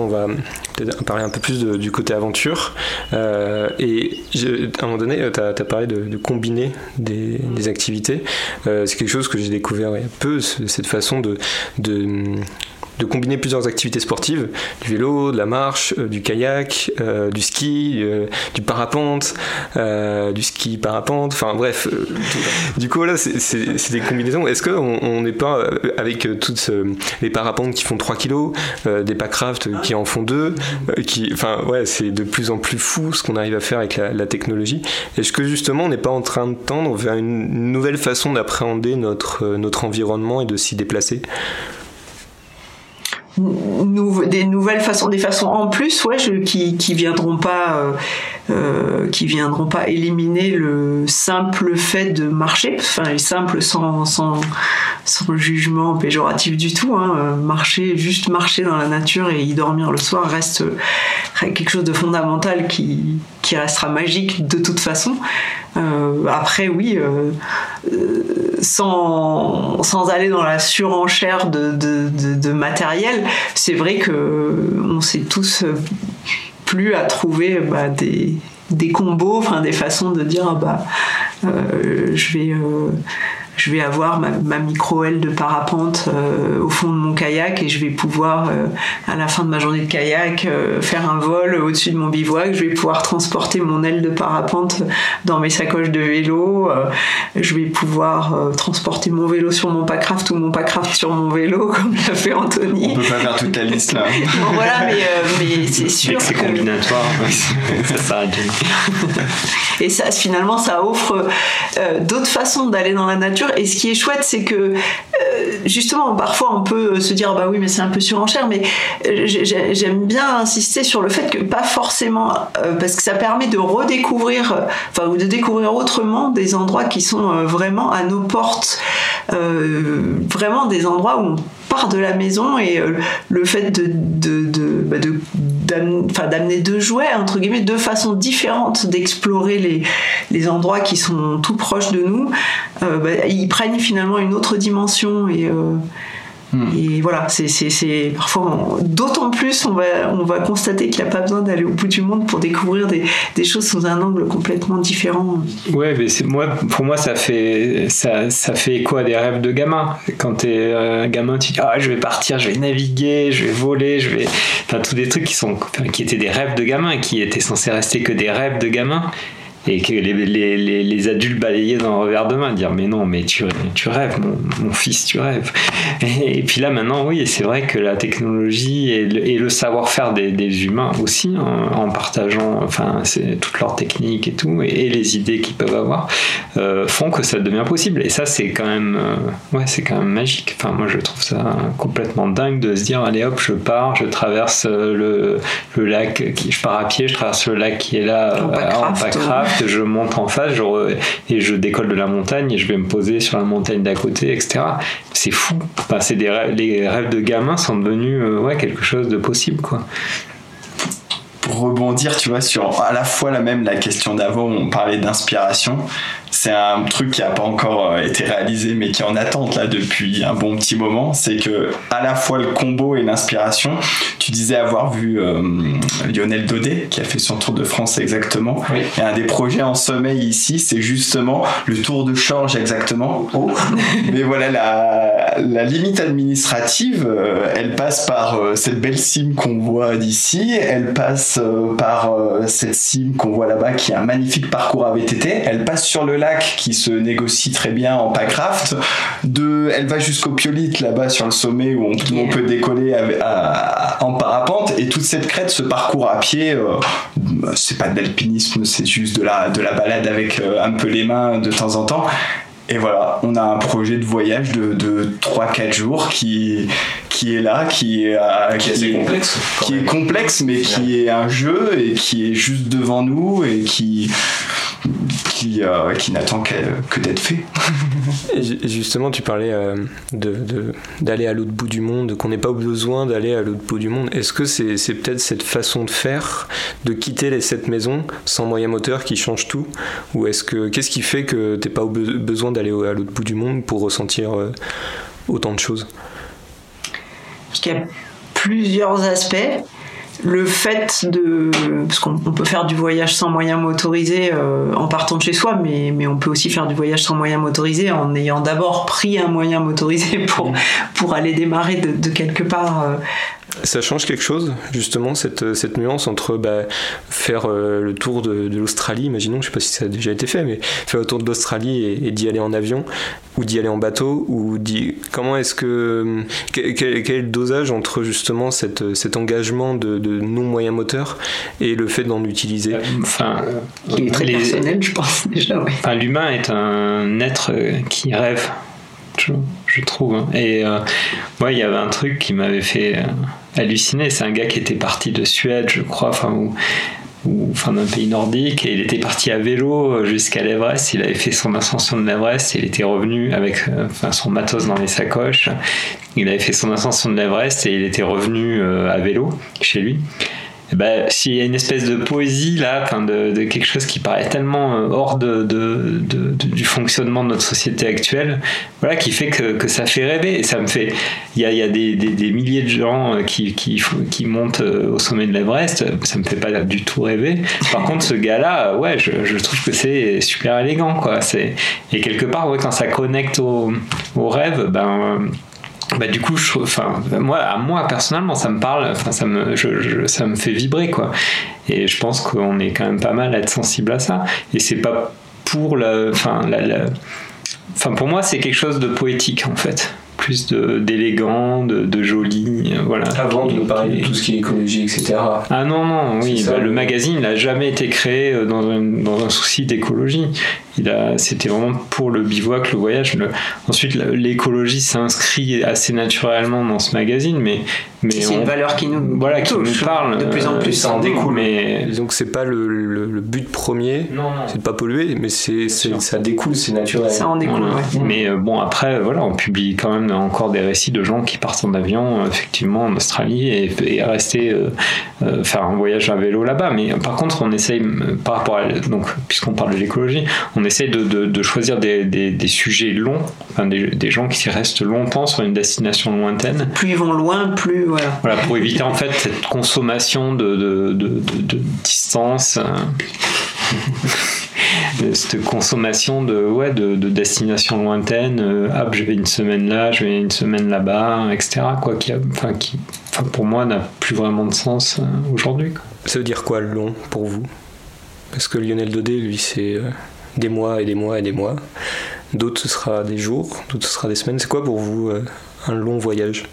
On va parler un peu plus du côté aventure. Euh, et à un moment donné, tu as, parlé de, combiner des, activités. Euh, c'est quelque chose que j'ai découvert il peu, cette façon de combiner plusieurs activités sportives, du vélo, de la marche, euh, du kayak, euh, du ski, euh, du parapente, du ski parapente, enfin bref. du coup, voilà, c'est des combinaisons. Est-ce qu'on n'est pas, avec toutes les parapentes qui font 3 kilos, des packraft qui en font 2, qui, enfin ouais, c'est de plus en plus fou ce qu'on arrive à faire avec la, technologie. Est-ce que justement on n'est pas en train de tendre vers une nouvelle façon d'appréhender notre, notre environnement et de s'y déplacer? Des nouvelles façons, des façons en plus, ouais, qui, qui viendront pas, euh, euh, qui viendront pas éliminer le simple fait de marcher, enfin, simple sans, sans, sans jugement péjoratif du tout. Hein. Marcher, juste marcher dans la nature et y dormir le soir reste quelque chose de fondamental qui, qui restera magique de toute façon. Euh, après, oui, sans, sans aller dans la surenchère de, de, matériel, c'est vrai que on s'est tous plus à trouver bah, des, des combos, enfin des façons de dire ah bah je vais je vais avoir ma, ma micro-aile de parapente euh, au fond de mon kayak et je vais pouvoir, euh, à la fin de ma journée de kayak, euh, faire un vol au-dessus de mon bivouac. Je vais pouvoir transporter mon aile de parapente dans mes sacoches de vélo. je vais pouvoir transporter mon vélo sur mon packraft ou mon packraft sur mon vélo, (laughs) comme l'a fait Anthony. On peut pas faire toute la liste là. (laughs) bon, voilà, mais, mais c'est sûr (laughs) c'est combinatoire, ça s'arrête Et ça, finalement, ça offre d'autres façons d'aller dans la nature et ce qui est chouette, c'est que euh, justement, parfois on peut se dire bah oui, mais c'est un peu surenchère, mais euh, j'aime bien insister sur le fait que pas forcément, euh, parce que ça permet de redécouvrir, enfin ou de découvrir autrement des endroits qui sont vraiment à nos portes, vraiment des endroits où on part de la maison et le fait de, bah, de d'amener deux jouets, entre guillemets, deux façons différentes d'explorer les, les endroits qui sont tout proches de nous, euh, bah, ils prennent finalement une autre dimension et, euh, Hmm. Et voilà, c'est parfois d'autant plus on va on va constater qu'il n'y a pas besoin d'aller au bout du monde pour découvrir des, des choses sous un angle complètement différent. Ouais, mais moi pour moi ça fait ça, ça fait écho à des rêves de gamin. Quand tu es un gamin, tu dis ah je vais partir, je vais naviguer, je vais voler, je vais enfin tous des trucs qui sont qui étaient des rêves de gamin, qui étaient censés rester que des rêves de gamin et que les, les, les, adultes balayaient dans un revers de main, dire mais non, mais tu, tu rêves, mon, fils, tu rêves. Et, puis là maintenant, oui, c'est vrai que la technologie et le, savoir-faire des, des, humains aussi, hein, en partageant enfin, toutes leurs techniques et tout, et, les idées qu'ils peuvent avoir, euh, font que ça devient possible. Et ça, c'est quand même, euh, ouais, c'est quand même magique. Enfin, moi, je trouve ça complètement dingue de se dire, allez hop, je pars, je traverse le, le lac, qui, je pars à pied, je traverse le lac qui est là en Packraft, je monte en face et je décolle de la montagne et je vais me poser sur la montagne d'à côté, etc. C'est fou. c'est des rêves, les rêves de gamin sont devenus euh, ouais, quelque chose de possible. quoi pour rebondir, tu vois, sur à la fois la même la question d'avant, on parlait d'inspiration c'est un truc qui n'a pas encore euh, été réalisé mais qui est en attente là depuis un bon petit moment. C'est que à la fois le combo et l'inspiration tu disais avoir vu euh, Lionel Daudet qui a fait son tour de France exactement. Et un des projets en sommeil ici c'est justement le tour de Change exactement. Oh. (laughs) mais voilà la, la limite administrative euh, elle passe par cette belle cime qu'on voit d'ici. Elle passe par cette cime qu'on voit là-bas qui a un magnifique parcours à VTT elle passe sur le lac qui se négocie très bien en packraft. De, elle va jusqu'au Piolite là-bas sur le sommet où on, peut décoller en parapente. Et toute cette crête, ce parcours à pied, euh, c'est pas de l'alpinisme, c'est juste de la, de la balade avec euh, un peu les mains de temps en temps. Et voilà, on a un projet de voyage de, de 3-4 jours qui, qui est là, qui est, euh, qui, complexe. Qui est complexe, mais qui est un jeu et qui est juste devant nous et qui, qui, euh, qui n'attend que, d'être fait. (laughs) et justement, tu parlais euh, de, d'aller à l'autre bout du monde, qu'on n'ait pas besoin d'aller à l'autre bout du monde. Est-ce que c'est, peut-être cette façon de faire, de quitter les, cette maison sans moyen moteur qui change tout? Ou est-ce que qu'est-ce qui fait que tu n'as pas besoin d'aller à l'autre bout du monde pour ressentir euh, autant de choses? Parce qu'il y a plusieurs aspects le fait de parce qu'on peut faire du voyage sans moyen motorisé euh, en partant de chez soi mais, mais on peut aussi faire du voyage sans moyen motorisé en ayant d'abord pris un moyen motorisé pour pour aller démarrer de, de quelque part euh, ça change quelque chose, justement, cette, cette nuance entre bah, faire euh, le tour de, de l'Australie, imaginons, je sais pas si ça a déjà été fait, mais faire le tour de l'Australie et, d'y aller en avion, ou d'y aller en bateau, ou comment est-ce que. Quel, quel, est le dosage entre justement cette, cet engagement de, de non-moyen moteur et le fait d'en utiliser? Enfin. Qui est très personnel, je pense, (laughs) déjà, Enfin, l'humain est un être qui rêve je, trouve. Hein. Et euh, moi, il y avait un truc qui m'avait fait euh, halluciner. C'est un gars qui était parti de Suède, je crois, enfin, ou, d'un pays nordique, et il était parti à vélo jusqu'à l'Everest. Il avait fait son ascension de l'Everest, il était revenu avec euh, enfin, son matos dans les sacoches. Il avait fait son ascension de l'Everest et il était revenu à vélo chez lui. Ben, s'il y a une espèce de poésie là, de, quelque chose qui paraît tellement euh, hors de, du fonctionnement de notre société actuelle, voilà, qui fait que, que ça fait rêver. Et ça me fait, il y a, y a des, des, milliers de gens euh, qui, qui, qui montent euh, au sommet de l'Everest, ça me fait pas du tout rêver. Par contre, ce gars-là, ouais, je, je, trouve que c'est super élégant, quoi. Et quelque part, ouais, quand ça connecte au, au rêve, ben bah du coup je enfin moi à moi personnellement ça me parle enfin ça me je, ça me fait vibrer quoi et je pense qu'on est quand même pas mal à être sensible à ça et c'est pas pour la enfin la, enfin pour moi c'est quelque chose de poétique en fait plus d'élégant, de, de, joli. Euh, voilà. Avant de parler de tout ce qui est écologie, etc. Ah non, non, oui, bah, le magazine n'a jamais été créé euh, dans un, dans un souci d'écologie. C'était vraiment pour le bivouac, le voyage. ensuite, l'écologie s'inscrit assez naturellement dans ce magazine, mais, mais c'est une valeur qui nous, voilà, qui nous parle de plus en plus. Ça en découle. Mais... Donc c'est pas le, le, but premier, c'est de pas polluer, mais c'est ça découle, c'est naturel. Ça en découle, Mais euh, bon, après, voilà, on publie quand même encore des récits de gens qui partent en avion, euh, effectivement, en Australie et, et rester euh, faire un voyage à vélo là-bas. Mais par contre, on essaye, par rapport à, donc, puisqu'on parle de l'écologie, on essaie de, choisir des, sujets longs, enfin des, gens qui restent longtemps sur une destination lointaine. Plus ils vont loin, plus voilà. Voilà, pour éviter en fait cette consommation de, distance. Hein. cette consommation de, ouais, de, destinations lointaines, euh, hop, je vais une semaine là, je vais une semaine là-bas, etc. Quoi, qui, enfin, qui enfin, pour moi n'a plus vraiment de sens euh, aujourd'hui. Ça veut dire quoi long pour vous? Parce que Lionel Daudet, lui, c'est euh, des mois et des mois et des mois. D'autres, ce sera des jours, d'autres, ce sera des semaines. C'est quoi pour vous un long voyage?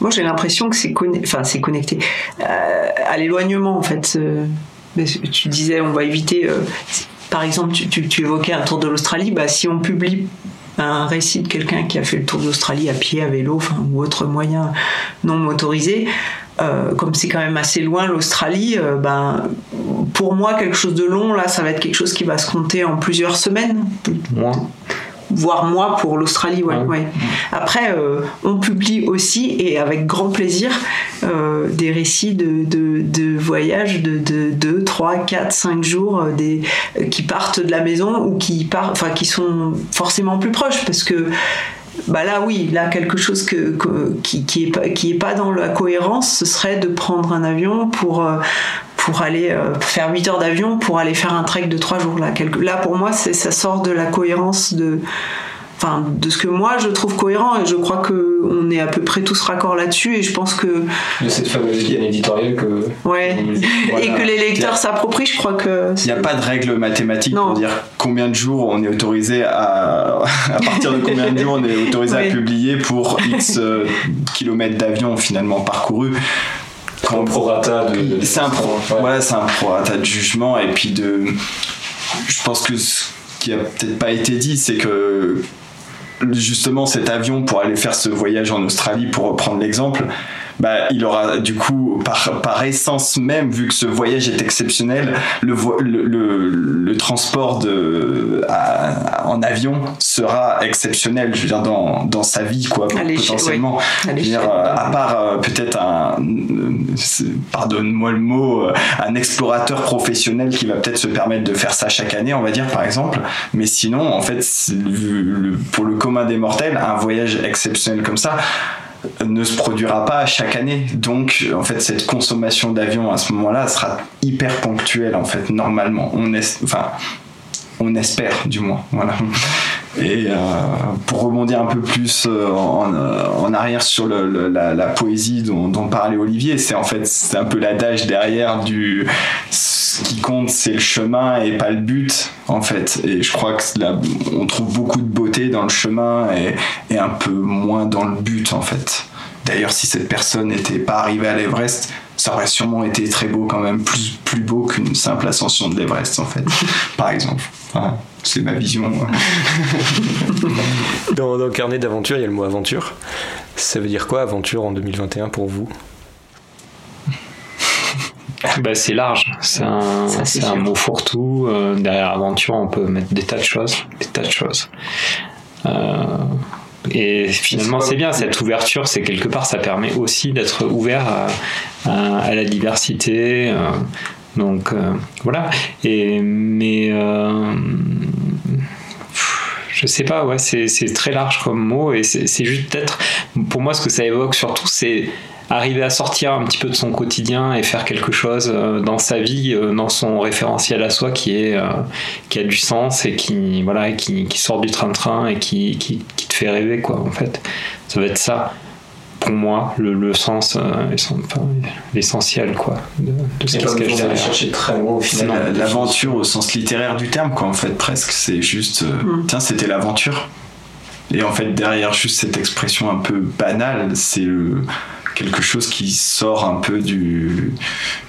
Moi, j'ai l'impression que c'est enfin, connecté à l'éloignement, en fait tu disais, on va éviter. Euh, par exemple, tu, évoquais un tour de l'Australie. Bah, si on publie un récit de quelqu'un qui a fait le tour d'Australie à pied, à vélo, ou autre moyen non motorisé, euh, comme c'est quand même assez loin l'Australie, euh, ben, pour moi, quelque chose de long, là, ça va être quelque chose qui va se compter en plusieurs semaines voire moi pour l'Australie. Ouais, ouais. Après, euh, on publie aussi, et avec grand plaisir, euh, des récits de, de, voyages de, 2, 3, 4, 5 jours euh, des, qui partent de la maison ou qui, enfin, qui sont forcément plus proches parce que bah là oui, là quelque chose que, qui, qui, est pas, qui est pas dans la cohérence, ce serait de prendre un avion pour, pour aller euh, faire 8 heures d'avion pour aller faire un trek de 3 jours là. Là pour moi ça sort de la cohérence de enfin de ce que moi je trouve cohérent et je crois que on est à peu près tous raccord là-dessus et je pense que de cette fameuse ligne éditoriale que ouais. (laughs) et que les lecteurs s'approprient je crois que il n'y a pas de règle mathématique pour dire combien de jours on est autorisé à (laughs) à partir de combien de jours on est autorisé à publier pour x euh, kilomètres d'avion finalement parcourus. Un prorata de, c'est un voilà c'est un prorata de jugement et puis de je pense que ce qui a peut-être pas été dit c'est que justement cet avion pour aller faire ce voyage en Australie pour reprendre l'exemple bah, il aura du coup, par, par essence même, vu que ce voyage est exceptionnel, le, le, le, transport de, en avion sera exceptionnel, je veux dire, dans, dans sa vie, quoi, potentiellement. dire, euh, à part euh, peut-être un, pardonne-moi le mot, euh, un explorateur professionnel qui va peut-être se permettre de faire ça chaque année, on va dire, par exemple. Mais sinon, en fait, pour le commun des mortels, un voyage exceptionnel comme ça, ne se produira pas chaque année. Donc, en fait, cette consommation d'avion à ce moment-là sera hyper ponctuelle, en fait, normalement. On enfin, on espère, du moins. Voilà. Et euh, pour rebondir un peu plus euh, euh, en, arrière sur la, poésie dont, parlait Olivier, c'est en fait c'est un peu l'adage derrière du ce qui compte c'est le chemin et pas le but en fait. Et je crois que là on trouve beaucoup de beauté dans le chemin et, et un peu moins dans le but en fait. D'ailleurs, si cette personne n'était pas arrivée à l'Everest, ça aurait sûrement été très beau quand même, plus, plus beau qu'une simple ascension de l'Everest en fait, (laughs) par exemple. c'est ma vision. (laughs) dans, dans le carnet d'aventure, il y a le mot aventure. Ça veut dire quoi aventure en 2021 pour vous? Bah, c'est large, c'est un, un mot fourre-tout. Euh, derrière aventure, on peut mettre des tas de choses, des tas de choses. Euh, et finalement, c'est bien, cette ouverture, c'est quelque part, ça permet aussi d'être ouvert à, la diversité. Euh, donc euh, voilà. Et, mais euh, je sais pas, ouais, c'est très large comme mot et c'est juste peut-être, pour moi, ce que ça évoque surtout, c'est arriver à sortir un petit peu de son quotidien et faire quelque chose euh, dans sa vie, dans son référentiel à soi qui est qui a du sens et qui voilà qui, qui sort du train-train et qui, qui, qui, fait rêver quoi en fait. Ça va être ça pour moi le, le sens l'essentiel quoi de, de ce qui se chercher très loin au final. L'aventure au sens littéraire du terme quoi en fait presque c'est juste mm. tiens c'était l'aventure. Et en fait, derrière juste cette expression un peu banale, c'est le, quelque chose qui sort un peu du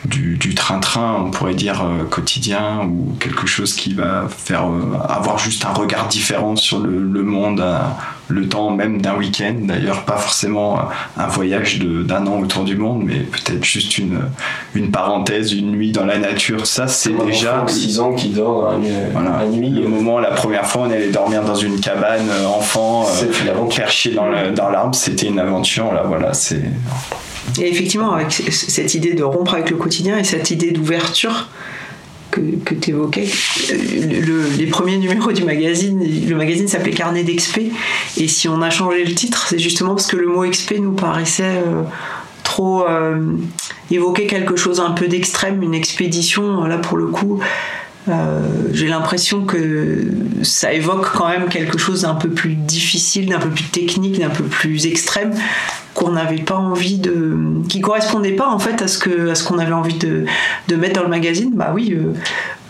du train-train, on pourrait dire euh, quotidien, ou quelque chose qui va faire euh, avoir juste un regard différent sur le, le monde, euh, le temps même d'un week-end. D'ailleurs, pas forcément un voyage d'un an autour du monde, mais peut-être juste une, une parenthèse, une nuit dans la nature. Ça, c'est déjà. 6 ans qui dort voilà. nuit. Le moment, la première fois, on allait dormir dans une cabane, enfant, perché dans l'arbre, c'était une aventure. Là, voilà, c'est. Et effectivement, avec cette idée de rompre avec le quotidien et cette idée d'ouverture, que, tu évoquais. les premiers numéros du magazine, le magazine s'appelait Carnet d'expé. Et si on a changé le titre, c'est justement parce que le mot expé nous paraissait trop évoquer quelque chose un peu d'extrême, une expédition. Là, pour le coup, euh, j'ai l'impression que ça évoque quand même quelque chose d'un peu plus difficile, d'un peu plus technique, d'un peu plus extrême qu'on n'avait pas envie de qui correspondait pas en fait à ce que ce qu'on avait envie de, de, mettre dans le magazine. Bah oui euh,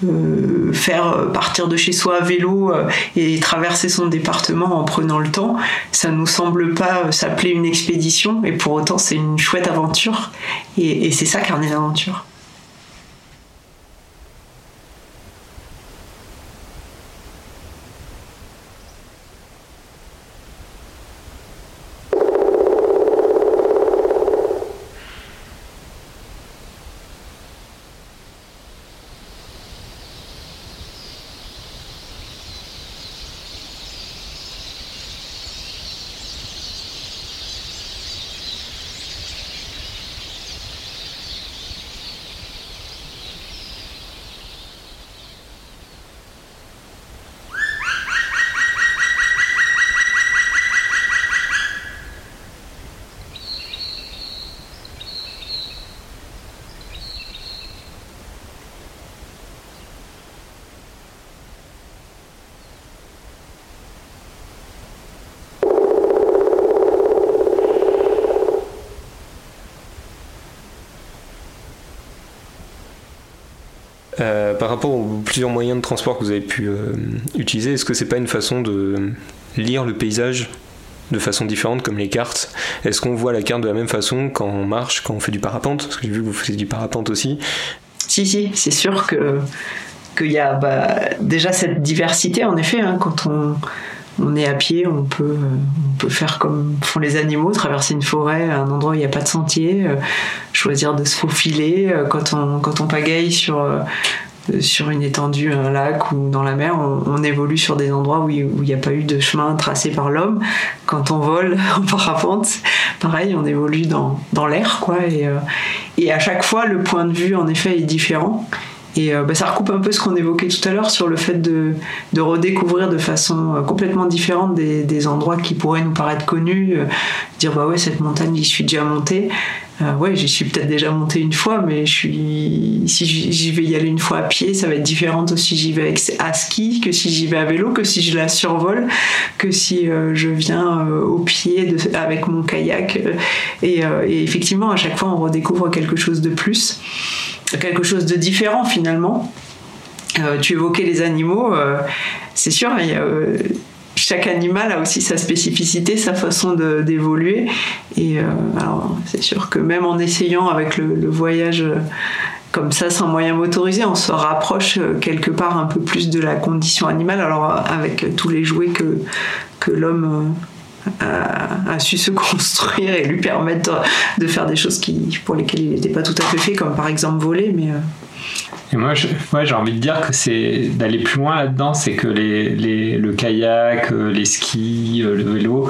euh, faire partir de chez soi à vélo et traverser son département en prenant le temps ça nous semble pas s'appeler une expédition et pour autant c'est une chouette aventure et, c'est ça carnet d'aventure Euh, par rapport aux plusieurs moyens de transport que vous avez pu euh, utiliser, est-ce que c'est pas une façon de lire le paysage de façon différente comme les cartes? Est-ce qu'on voit la carte de la même façon quand on marche, quand on fait du parapente? Parce que j'ai vu que vous faisiez du parapente aussi. Si, si, c'est sûr que qu'il y a bah, déjà cette diversité en effet hein, quand on est à pied, on peut, on peut faire comme font les animaux, traverser une forêt un endroit où il n'y a pas de sentier, euh, choisir de se faufiler. Euh, quand on, quand on pagaille sur, euh, sur une étendue, un lac ou dans la mer, on, évolue sur des endroits où il n'y a pas eu de chemin tracé par l'homme. Quand on vole (laughs) en parapente, pareil, on évolue dans, dans l'air, quoi. Et, et à chaque fois, le point de vue, en effet, est différent. Et euh, bah, ça recoupe un peu ce qu'on évoquait tout à l'heure sur le fait de, de, redécouvrir de façon euh, complètement différente des, endroits qui pourraient nous paraître connus. Euh, dire bah ouais cette montagne j'y suis déjà montée. ouais j'y suis peut-être déjà montée une fois, mais si j'y vais y aller une fois à pied, ça va être différent que si j'y vais à ski, que si j'y vais à vélo, que si je la survole, que si je viens au pied de, avec mon kayak. Et effectivement à chaque fois on redécouvre quelque chose de plus quelque chose de différent finalement. Euh, tu évoquais les animaux, euh, c'est sûr, euh, chaque animal a aussi sa spécificité, sa façon d'évoluer. Et c'est sûr que même en essayant avec le, voyage comme ça, sans moyen motorisé, on se rapproche quelque part un peu plus de la condition animale. Alors, avec tous les jouets que, que l'homme a, su se (laughs) construire et lui permettre de, faire des choses qui, pour lesquelles il n'était pas tout à fait fait, comme par exemple voler. Mais, euh. Moi, j'ai envie de dire que c'est d'aller plus loin là-dedans, c'est que les, les, le kayak, euh, les skis, euh, le vélo,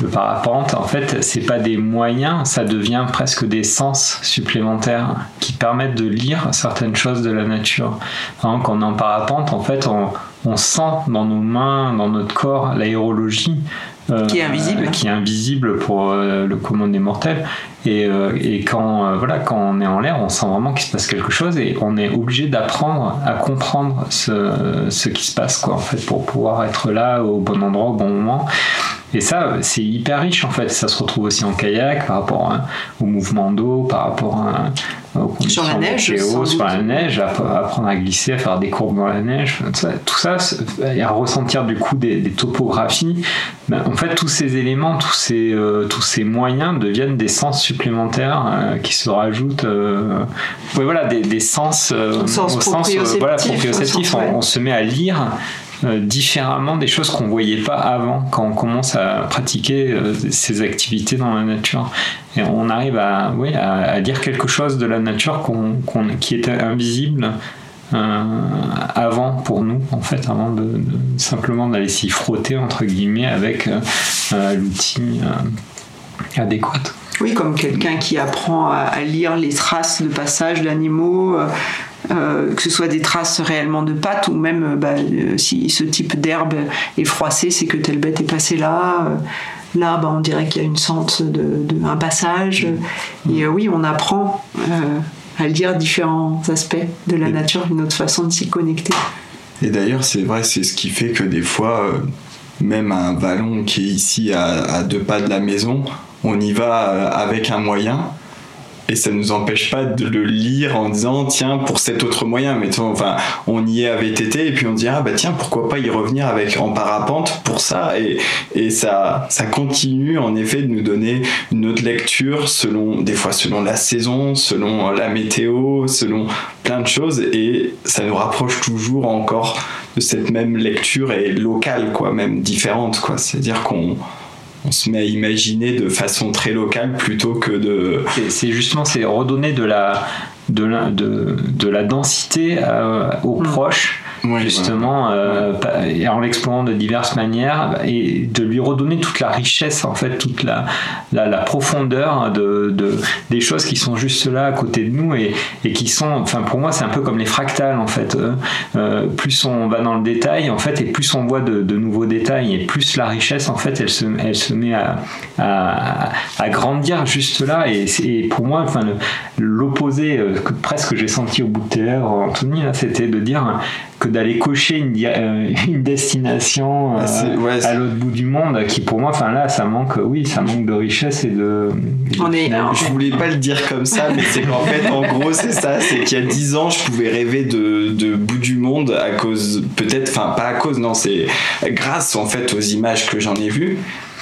le parapente, en fait, c'est pas des moyens, ça devient presque des sens supplémentaires qui permettent de lire certaines choses de la nature. quand on est en parapente, en fait, on, on sent dans nos mains, dans notre corps, l'aérologie qui est invisible. qui est invisible pour euh, le commun des mortels. Et, euh, et quand, voilà, quand on est en l'air, on sent vraiment qu'il se passe quelque chose et on est obligé d'apprendre à comprendre ce, ce qui se passe, quoi, en fait, pour pouvoir être là au bon endroit, au bon moment. Et ça, c'est hyper riche en fait. Ça se retrouve aussi en kayak par rapport au mouvement d'eau, par rapport à, sur la neige, sur la neige, apprendre à glisser, à faire des courbes dans la neige, tout ça, et à ressentir du coup des, topographies. Ben, en fait, tous ces éléments, tous ces, euh, tous ces moyens deviennent des sens supplémentaires euh, qui se rajoutent. Euh, voilà, des, sens, au sens, proprioceptif. on, se met à lire différemment des choses qu'on voyait pas avant quand on commence à pratiquer ces activités dans la nature. Et on arrive à, oui, à, dire quelque chose de la nature qu'on, qui était invisible avant pour nous, en fait, avant de, simplement d'aller s'y frotter, entre guillemets, avec l'outil adéquat. Oui, comme quelqu'un qui apprend à, lire les traces de passage d'animaux que ce soit des traces réellement de pattes ou même bah, si ce type d'herbe est froissé, c'est que telle bête est passée là. Là, bah, on dirait qu'il y a une sente de, un passage. Et oui, on apprend à lire différents aspects de la nature, une autre façon de s'y connecter. Et d'ailleurs, c'est vrai, c'est ce qui fait que des fois, même un vallon qui est ici à, deux pas de la maison, on y va euh, avec un moyen et ça nous empêche pas de le lire en disant tiens pour cet autre moyen. Mettons enfin on y est à VTT et puis on dit ah bah tiens pourquoi pas y revenir avec en parapente pour ça. Et, et ça ça continue en effet de nous donner une autre lecture selon des fois selon la saison selon la météo selon plein de choses. Et ça nous rapproche toujours encore de cette même lecture et locale quoi même différente quoi. C'est à dire qu'on on se met à imaginer de façon très locale plutôt que de. C'est justement, c'est redonner de la, de la, de, de la densité euh, aux mm. proches justement, euh, en l'explorant de diverses manières et de lui redonner toute la richesse, en fait, toute la, la, profondeur de, de, des choses qui sont juste là à côté de nous et, et qui sont, enfin, pour moi, c'est un peu comme les fractales, en fait. Euh, euh, plus on va dans le détail, en fait, et plus on voit de, de, nouveaux détails et plus la richesse, en fait, elle se, elle se met à, à, à grandir juste là. Et, et pour moi, enfin, l'opposé que presque j'ai senti au bout de terre, Anthony, c'était de dire que d'aller cocher une, euh, (laughs) une destination ah, euh, à l'autre bout du monde qui pour moi enfin là ça manque oui ça manque de richesse et de, On est, je voulais pas le dire comme ça mais c'est qu'en fait en gros c'est ça c'est qu'il y a dix ans je pouvais rêver de, de bout du monde à cause peut-être enfin pas à cause non c'est grâce en fait aux images que j'en ai vues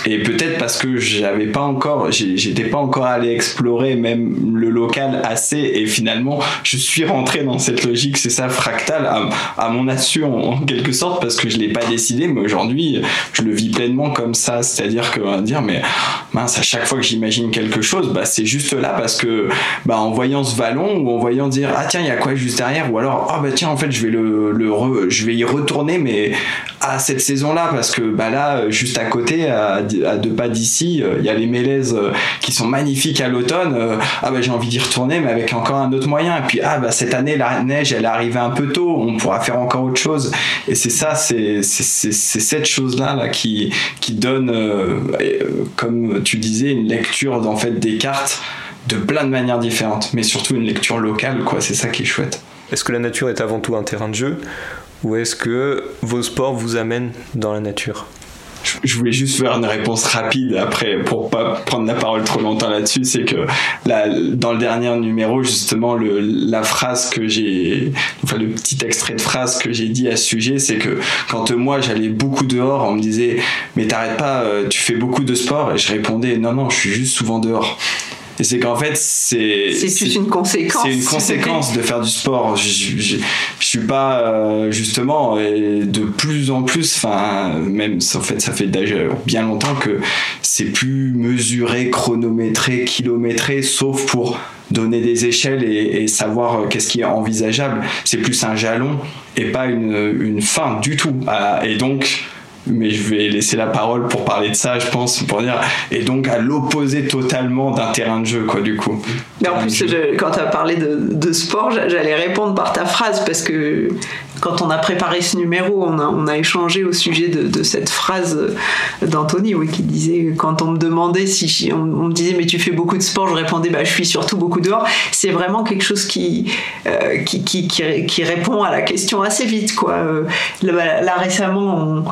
et peut-être parce que j'avais pas encore, j'étais pas encore allé explorer même le local assez. Et finalement, je suis rentré dans cette logique, c'est ça, fractal, à, mon assu en, quelque sorte, parce que je l'ai pas décidé. Mais aujourd'hui, je le vis pleinement comme ça. C'est-à-dire que, va dire, mais mince, à chaque fois que j'imagine quelque chose, bah, c'est juste là parce que, bah, en voyant ce vallon ou en voyant dire, ah tiens, il y a quoi juste derrière, ou alors, ah bah tiens, en fait, je vais le, le je vais y retourner, mais à cette saison-là, parce que, bah là, juste à côté, à à deux pas d'ici, euh, il y a les mélèzes euh, qui sont magnifiques à l'automne. Euh, ah bah j'ai envie d'y retourner, mais avec encore un autre moyen. Et puis ah bah cette année la neige elle est arrivée un peu tôt, on pourra faire encore autre chose. Et c'est ça, c'est cette chose là, qui donne, comme tu disais, une lecture en fait des cartes de plein de manières différentes, mais surtout une lecture locale, quoi. C'est ça qui est chouette. Est-ce que la nature est avant tout un terrain de jeu ou est-ce que vos sports vous amènent dans la nature? Je voulais juste faire une réponse rapide après pour pas prendre la parole trop longtemps là-dessus. C'est que là, dans le dernier numéro, justement, le, la phrase que j'ai, enfin le petit extrait de phrase que j'ai dit à ce sujet, c'est que quand moi j'allais beaucoup dehors, on me disait mais t'arrêtes pas, euh, tu fais beaucoup de sport, et je répondais non non, je suis juste souvent dehors. Et c'est qu'en fait, c'est. C'est juste une conséquence. C'est une conséquence de faire du sport. Je, je, suis pas, euh, justement, de plus en plus, enfin, même, en fait, ça fait déjà bien longtemps que c'est plus mesuré, chronométré, kilométré, sauf pour donner des échelles et, savoir euh, qu'est-ce qui est envisageable. C'est plus un jalon et pas une, une fin du tout. Ah, et donc, mais je vais laisser la parole pour parler de ça, je pense, pour dire, et donc à l'opposé totalement d'un terrain de jeu, quoi, du coup. Mais en plus, quand tu as parlé de, de sport, j'allais répondre par ta phrase, parce que quand on a préparé ce numéro, on a, on a échangé au sujet de, de cette phrase d'Anthony, oui, qui disait, quand on me demandait si, on, me disait, mais tu fais beaucoup de sport, je répondais, bah, je suis surtout beaucoup dehors. C'est vraiment quelque chose qui, euh, qui, qui, qui, répond à la question assez vite, quoi. Euh, là, là récemment,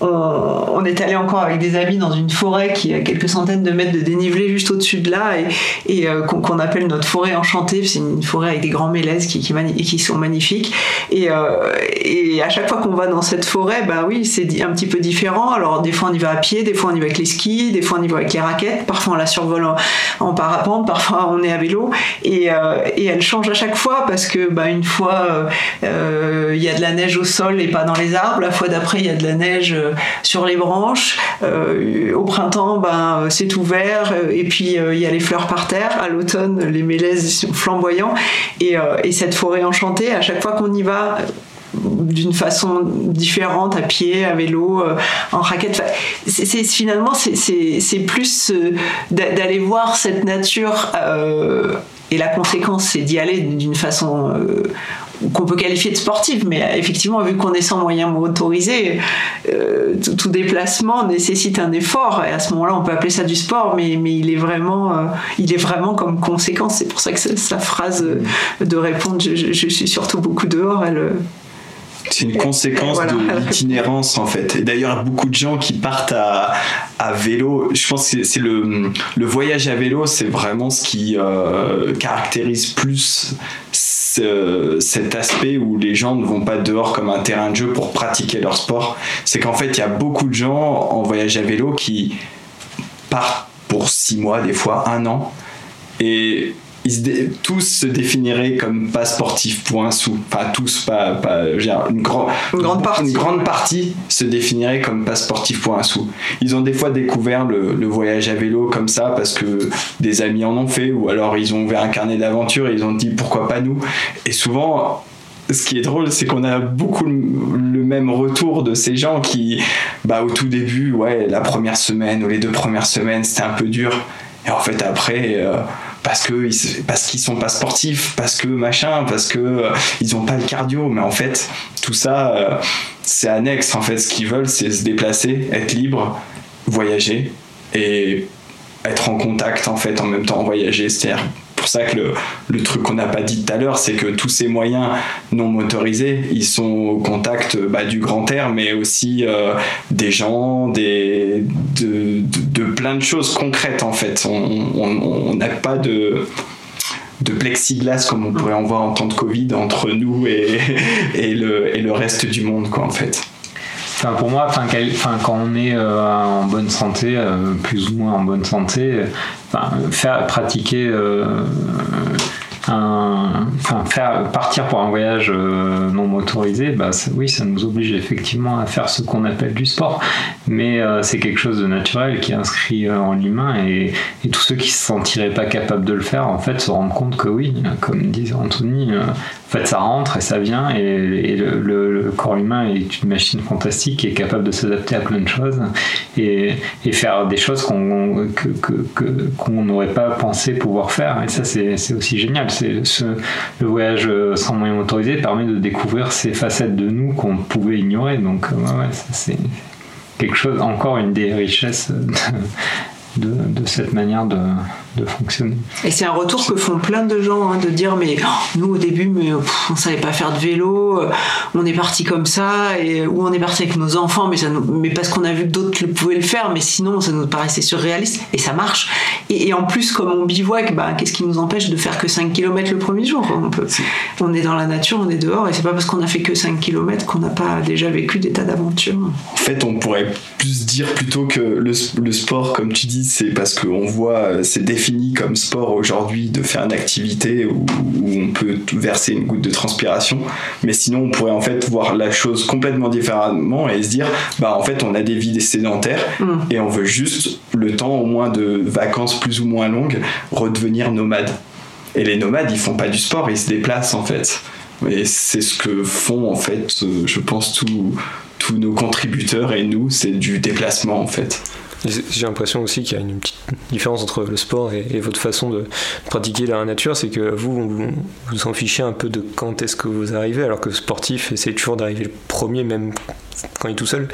on, on, est allé encore avec des amis dans une forêt qui a quelques centaines de mètres de dénivelé juste au-dessus de là et, euh, qu'on appelle notre forêt enchantée. C'est une forêt avec des grands mélèzes qui, sont magnifiques. Euh, et, à chaque fois qu'on va dans cette forêt, bah oui, c'est un petit peu différent. Alors des fois on y va à pied, des fois on y va avec les skis, des fois on y va avec les raquettes, parfois on la survole en, parapente, parfois on est à vélo. Et, euh, et, elle change à chaque fois parce que bah, une fois il y a de la neige au sol et pas dans les arbres, la fois d'après il y a de la neige sur les branches. Euh, au printemps, ben, c'est ouvert euh, et puis euh, il y a les fleurs par terre. À l'automne, les mélèzes sont flamboyants. Et, cette forêt enchantée, à chaque fois qu'on y va, d'une façon différente, à pied, à vélo, en raquette. c'est, finalement, c'est, plus d'aller voir cette nature et la conséquence, c'est d'y aller d'une façon qu'on peut qualifier de sportive, mais effectivement, vu qu'on est sans moyens motorisés, euh, tout, déplacement nécessite un effort, et à ce moment-là, on peut appeler ça du sport, mais, mais il, est vraiment, euh, il est vraiment comme conséquence. C'est pour ça que sa, phrase de répondre je, je, suis surtout beaucoup dehors, elle, c'est une conséquence de l'itinérance en fait. Et d'ailleurs, beaucoup de gens qui partent à, à vélo, je pense que c'est le, le voyage à vélo, c'est vraiment ce qui euh, caractérise plus cet aspect où les gens ne vont pas dehors comme un terrain de jeu pour pratiquer leur sport. C'est qu'en fait, il y a beaucoup de gens en voyage à vélo qui partent pour six mois, des fois un an. Et ils tous se définiraient comme pas sportifs pour un sou. Enfin, tous, pas, pas une, grande partie. une grande partie se définirait comme pas sportifs pour un sou. Ils ont des fois découvert le, voyage à vélo comme ça parce que des amis en ont fait, ou alors ils ont ouvert un carnet d'aventure et ils ont dit pourquoi pas nous. Et souvent, ce qui est drôle, c'est qu'on a beaucoup le même retour de ces gens qui, bah, au tout début, ouais, la première semaine ou les deux premières semaines, c'était un peu dur. Et en fait, après, euh, parce que parce qu'ils sont pas sportifs, parce que machin, parce que euh, ils ont pas le cardio. Mais en fait, tout ça, euh, c'est annexe. En fait, ce qu'ils veulent, c'est se déplacer, être libre, voyager et être en contact en fait en même temps voyager. C'est-à-dire pour ça que le, truc qu'on n'a pas dit tout à l'heure, c'est que tous ces moyens non motorisés, ils sont au contact bah, du grand air, mais aussi euh, des gens, des, de, plein de choses concrètes en fait. On n'a pas de de plexiglas comme on pourrait en voir en temps de Covid entre nous et, et, le, et le reste du monde quoi en fait. Enfin, pour moi, enfin, quand on est euh, en bonne santé, euh, plus ou moins en bonne santé, faire pratiquer euh, enfin, faire partir pour un voyage euh, non motorisé, bah, oui, ça nous oblige effectivement à faire ce qu'on appelle du sport. Mais euh, c'est quelque chose de naturel qui est inscrit euh, en l'humain et, tous ceux qui se sentiraient pas capables de le faire, en fait, se rendent compte que oui, comme disait Anthony, en fait, ça rentre et ça vient et, le, corps humain est une machine fantastique qui est capable de s'adapter à plein de choses et, faire des choses qu'on n'aurait pas pensé pouvoir faire. Et ça, c'est aussi génial le voyage euh, sans moyens motorisés permet de découvrir ces facettes de nous qu'on pouvait ignorer. Donc, c'est quelque chose, encore une des richesses de cette manière de, de fonctionner. Et c'est un retour que font plein de gens, hein, de dire mais oh, nous au début mais, on savait pas faire de vélo, euh, on est parti comme ça, et, ou on est parti avec nos enfants, mais, ça mais parce qu'on a vu que d'autres pouvaient le faire, mais sinon ça nous paraissait surréaliste, et ça marche. Et, en plus comme on bivouac, bah, qu'est-ce qui nous empêche de faire que 5 km le premier jour on, peut, on est dans la nature, on est dehors, et c'est pas parce qu'on a fait que 5 km qu'on n'a pas déjà vécu des tas d'aventures. En fait on pourrait plus dire plutôt que le, le sport, comme tu dis, c'est parce qu'on voit euh, ces défis fini comme sport aujourd'hui de faire une activité où, on peut verser une goutte de transpiration. Mais sinon, on pourrait en fait voir la chose complètement différemment et se dire, bah en fait, on a des vies sédentaires mm. et on veut juste le temps au moins de vacances plus ou moins longues redevenir nomade. Et les nomades, ils font pas du sport, ils se déplacent en fait. Et c'est ce que font en fait, euh, je pense, tous nos contributeurs et nous, c'est du déplacement en fait. J'ai l'impression aussi qu'il y a une petite différence entre le sport et, votre façon de pratiquer la nature, c'est que vous, vous en fichez un peu de quand est-ce que vous arrivez, alors que sportif essaie toujours d'arriver le premier, même quand il est tout seul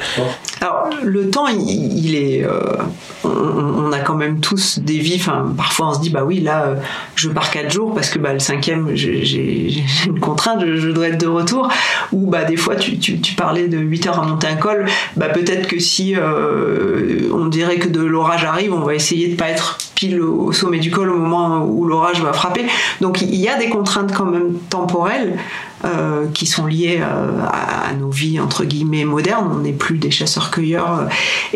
Alors, le temps, il, est. Euh, on, a quand même tous des vies. Parfois, on se dit, bah oui, là, je pars 4 jours parce que bah, le cinquième, j'ai une contrainte, je, dois être de retour. Ou bah, des fois, tu, parlais de 8 heures à monter un col. Bah, peut-être que si euh, on que de l'orage arrive, on va essayer de pas être pile au sommet du col au moment où l'orage va frapper. Donc, il y a des contraintes quand même temporelles. Euh, qui sont liées euh, à, nos vies entre guillemets modernes. On n'est plus des chasseurs-cueilleurs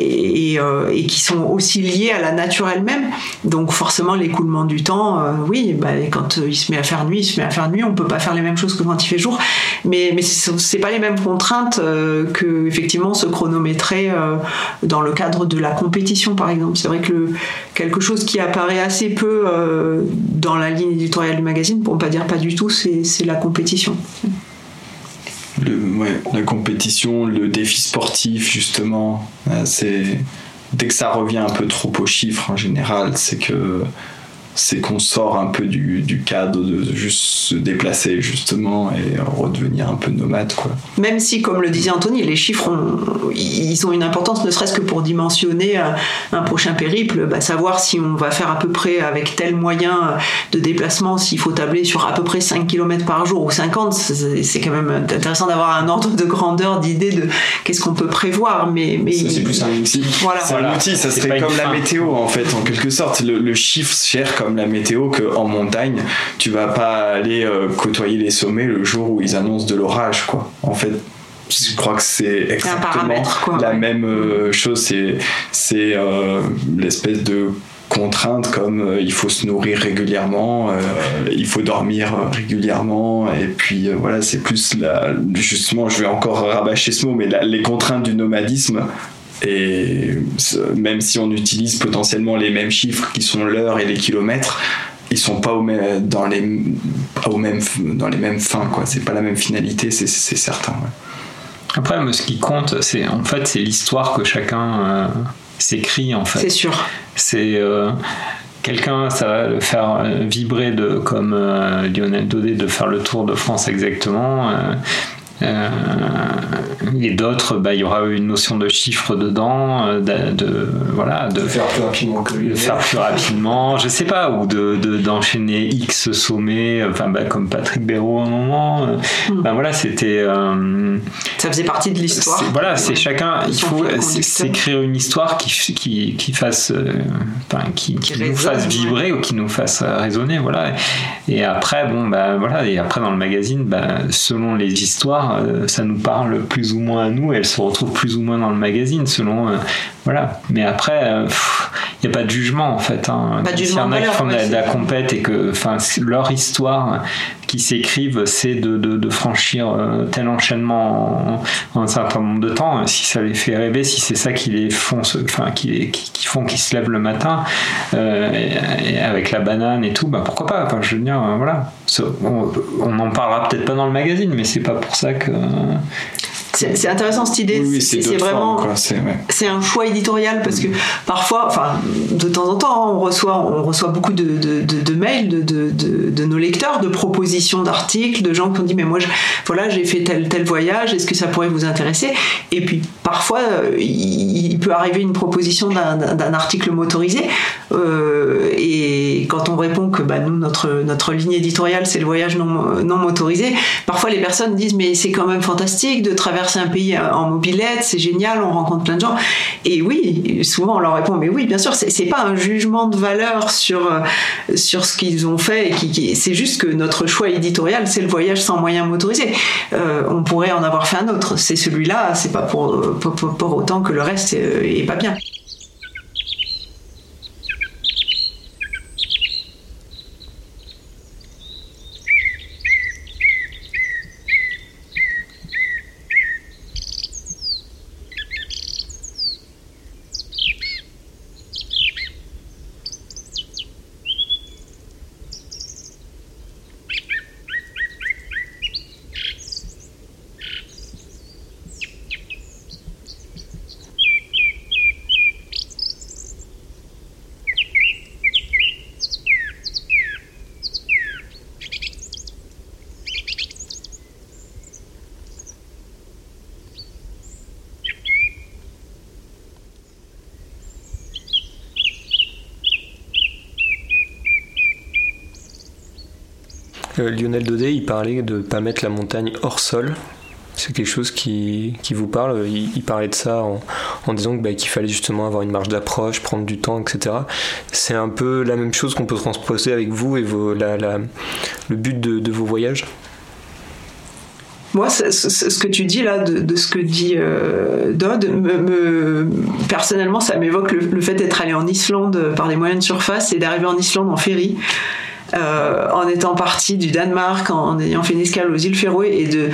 euh, et, qui sont aussi liées à la nature elle-même. Donc forcément l'écoulement du temps, oui, bah, quand il se met à faire nuit, il se met à faire nuit. On peut pas faire les mêmes choses que quand il fait jour, mais mais c'est pas les mêmes contraintes que effectivement se chronométrer dans le cadre de la compétition par exemple. C'est vrai que quelque chose qui apparaît assez peu dans la ligne éditoriale du magazine, pour ne pas dire pas du tout, c'est la compétition la compétition, le défi sportif, justement, euh, c'est dès que ça revient un peu trop aux chiffres en général, c'est que c'est qu'on sort un peu du, du, cadre de juste se déplacer justement et redevenir un peu nomade quoi. Même si comme le disait Anthony, les chiffres ont, ils ont une importance ne serait-ce que pour dimensionner un, prochain périple, bah, savoir si on va faire à peu près avec tel moyen de déplacement, s'il faut tabler sur à peu près 5 km par jour ou 50, c'est quand même intéressant d'avoir un ordre de grandeur, d'idée de qu'est-ce qu'on peut prévoir. Mais, mais c'est plus un outil. Voilà. C'est un outil, ça serait comme la météo en fait, en quelque sorte. Le, le chiffre cher comme la météo qu'en montagne, tu vas pas aller euh, côtoyer les sommets le jour où ils annoncent de l'orage, quoi. En fait, je crois que c'est exactement la même euh, chose. C'est, c'est euh, l'espèce de contrainte comme il faut se nourrir régulièrement, il faut dormir régulièrement, et puis voilà, c'est plus la, justement, je vais encore rabâcher ce mot, mais les contraintes du nomadisme et même si on utilise potentiellement les mêmes chiffres qui sont l'heure et les kilomètres, ils sont pas au dans, les, au même, dans les mêmes fins. quoi. C'est pas la même finalité, c'est certain. Après, ce qui compte, c'est en fait c'est l'histoire que chacun euh, s'écrit en fait. C'est sûr. C'est euh, quelqu'un, ça va le faire vibrer de comme euh, Lionel Daudet de faire le tour de France exactement. Euh, et d'autres, bah, il y aura une notion de chiffre dedans, euh, de, voilà, de, faire plus rapidement que faire plus rapidement, je sais pas, ou de d'enchaîner X sommets, enfin bah, comme Patrick Béraud à un moment. Bah, voilà, c'était. Euh, ça faisait partie de l'histoire. Voilà, c'est chacun. Il faut s'écrire une histoire qui qui, qui fasse, enfin, qui, qui, nous fasse vibrer ou qui nous fasse résonner, voilà. Et après, bon bah voilà, et après dans le magazine, bah, selon les histoires euh, ça nous parle plus ou moins à nous et elle se retrouve plus ou moins dans le magazine selon euh, voilà mais après il euh, n'y a pas de jugement en fait hein. pas de jugement y en a qui font de la, compète et que leur histoire qui s'écrivent c'est de, franchir tel enchaînement en, un certain nombre de temps. Si ça les fait rêver si c'est ça qui les font enfin qui, qui, font qu'ils se lèvent le matin et, avec la banane et tout bah pourquoi pas enfin je veux dire voilà. On, on en parlera peut-être pas dans le magazine mais c'est pas pour ça que c'est intéressant cette idée. c'est vraiment c'est un choix éditorial parce que parfois, enfin de temps en temps, on reçoit on reçoit beaucoup de, de, de, mails de, de, nos lecteurs, de propositions d'articles, de gens qui ont dit mais moi je, voilà j'ai fait tel tel voyage, est-ce que ça pourrait vous intéresser? Et puis parfois il, peut arriver une proposition d'un article motorisé euh, et quand on répond que bah, nous notre notre ligne éditoriale c'est le voyage non non motorisé, parfois les personnes disent mais c'est quand même fantastique de traverser c'est un pays en mobilette, c'est génial, on rencontre plein de gens. Et oui, souvent on leur répond, mais oui, bien sûr, c'est pas un jugement de valeur sur, euh, sur ce qu'ils ont fait, c'est juste que notre choix éditorial, c'est le voyage sans moyens motorisés. Euh, on pourrait en avoir fait un autre. C'est celui-là, c'est pas pour, pour, autant que le reste est pas bien. Lionel Daudet, il parlait de ne pas mettre la montagne hors sol. C'est quelque chose qui, qui vous parle. Il, parlait de ça en, disant bah, qu'il fallait justement avoir une marge d'approche, prendre du temps, etc. C'est un peu la même chose qu'on peut transposer avec vous et vos, la, le but de, vos voyages? Moi, ce que tu dis là, de, ce que dit euh, personnellement, ça m'évoque le, le, fait d'être allé en Islande par les moyens de surface et d'arriver en Islande en ferry. Euh, en étant parti du Danemark, en, ayant fait une escale aux îles Féroé et de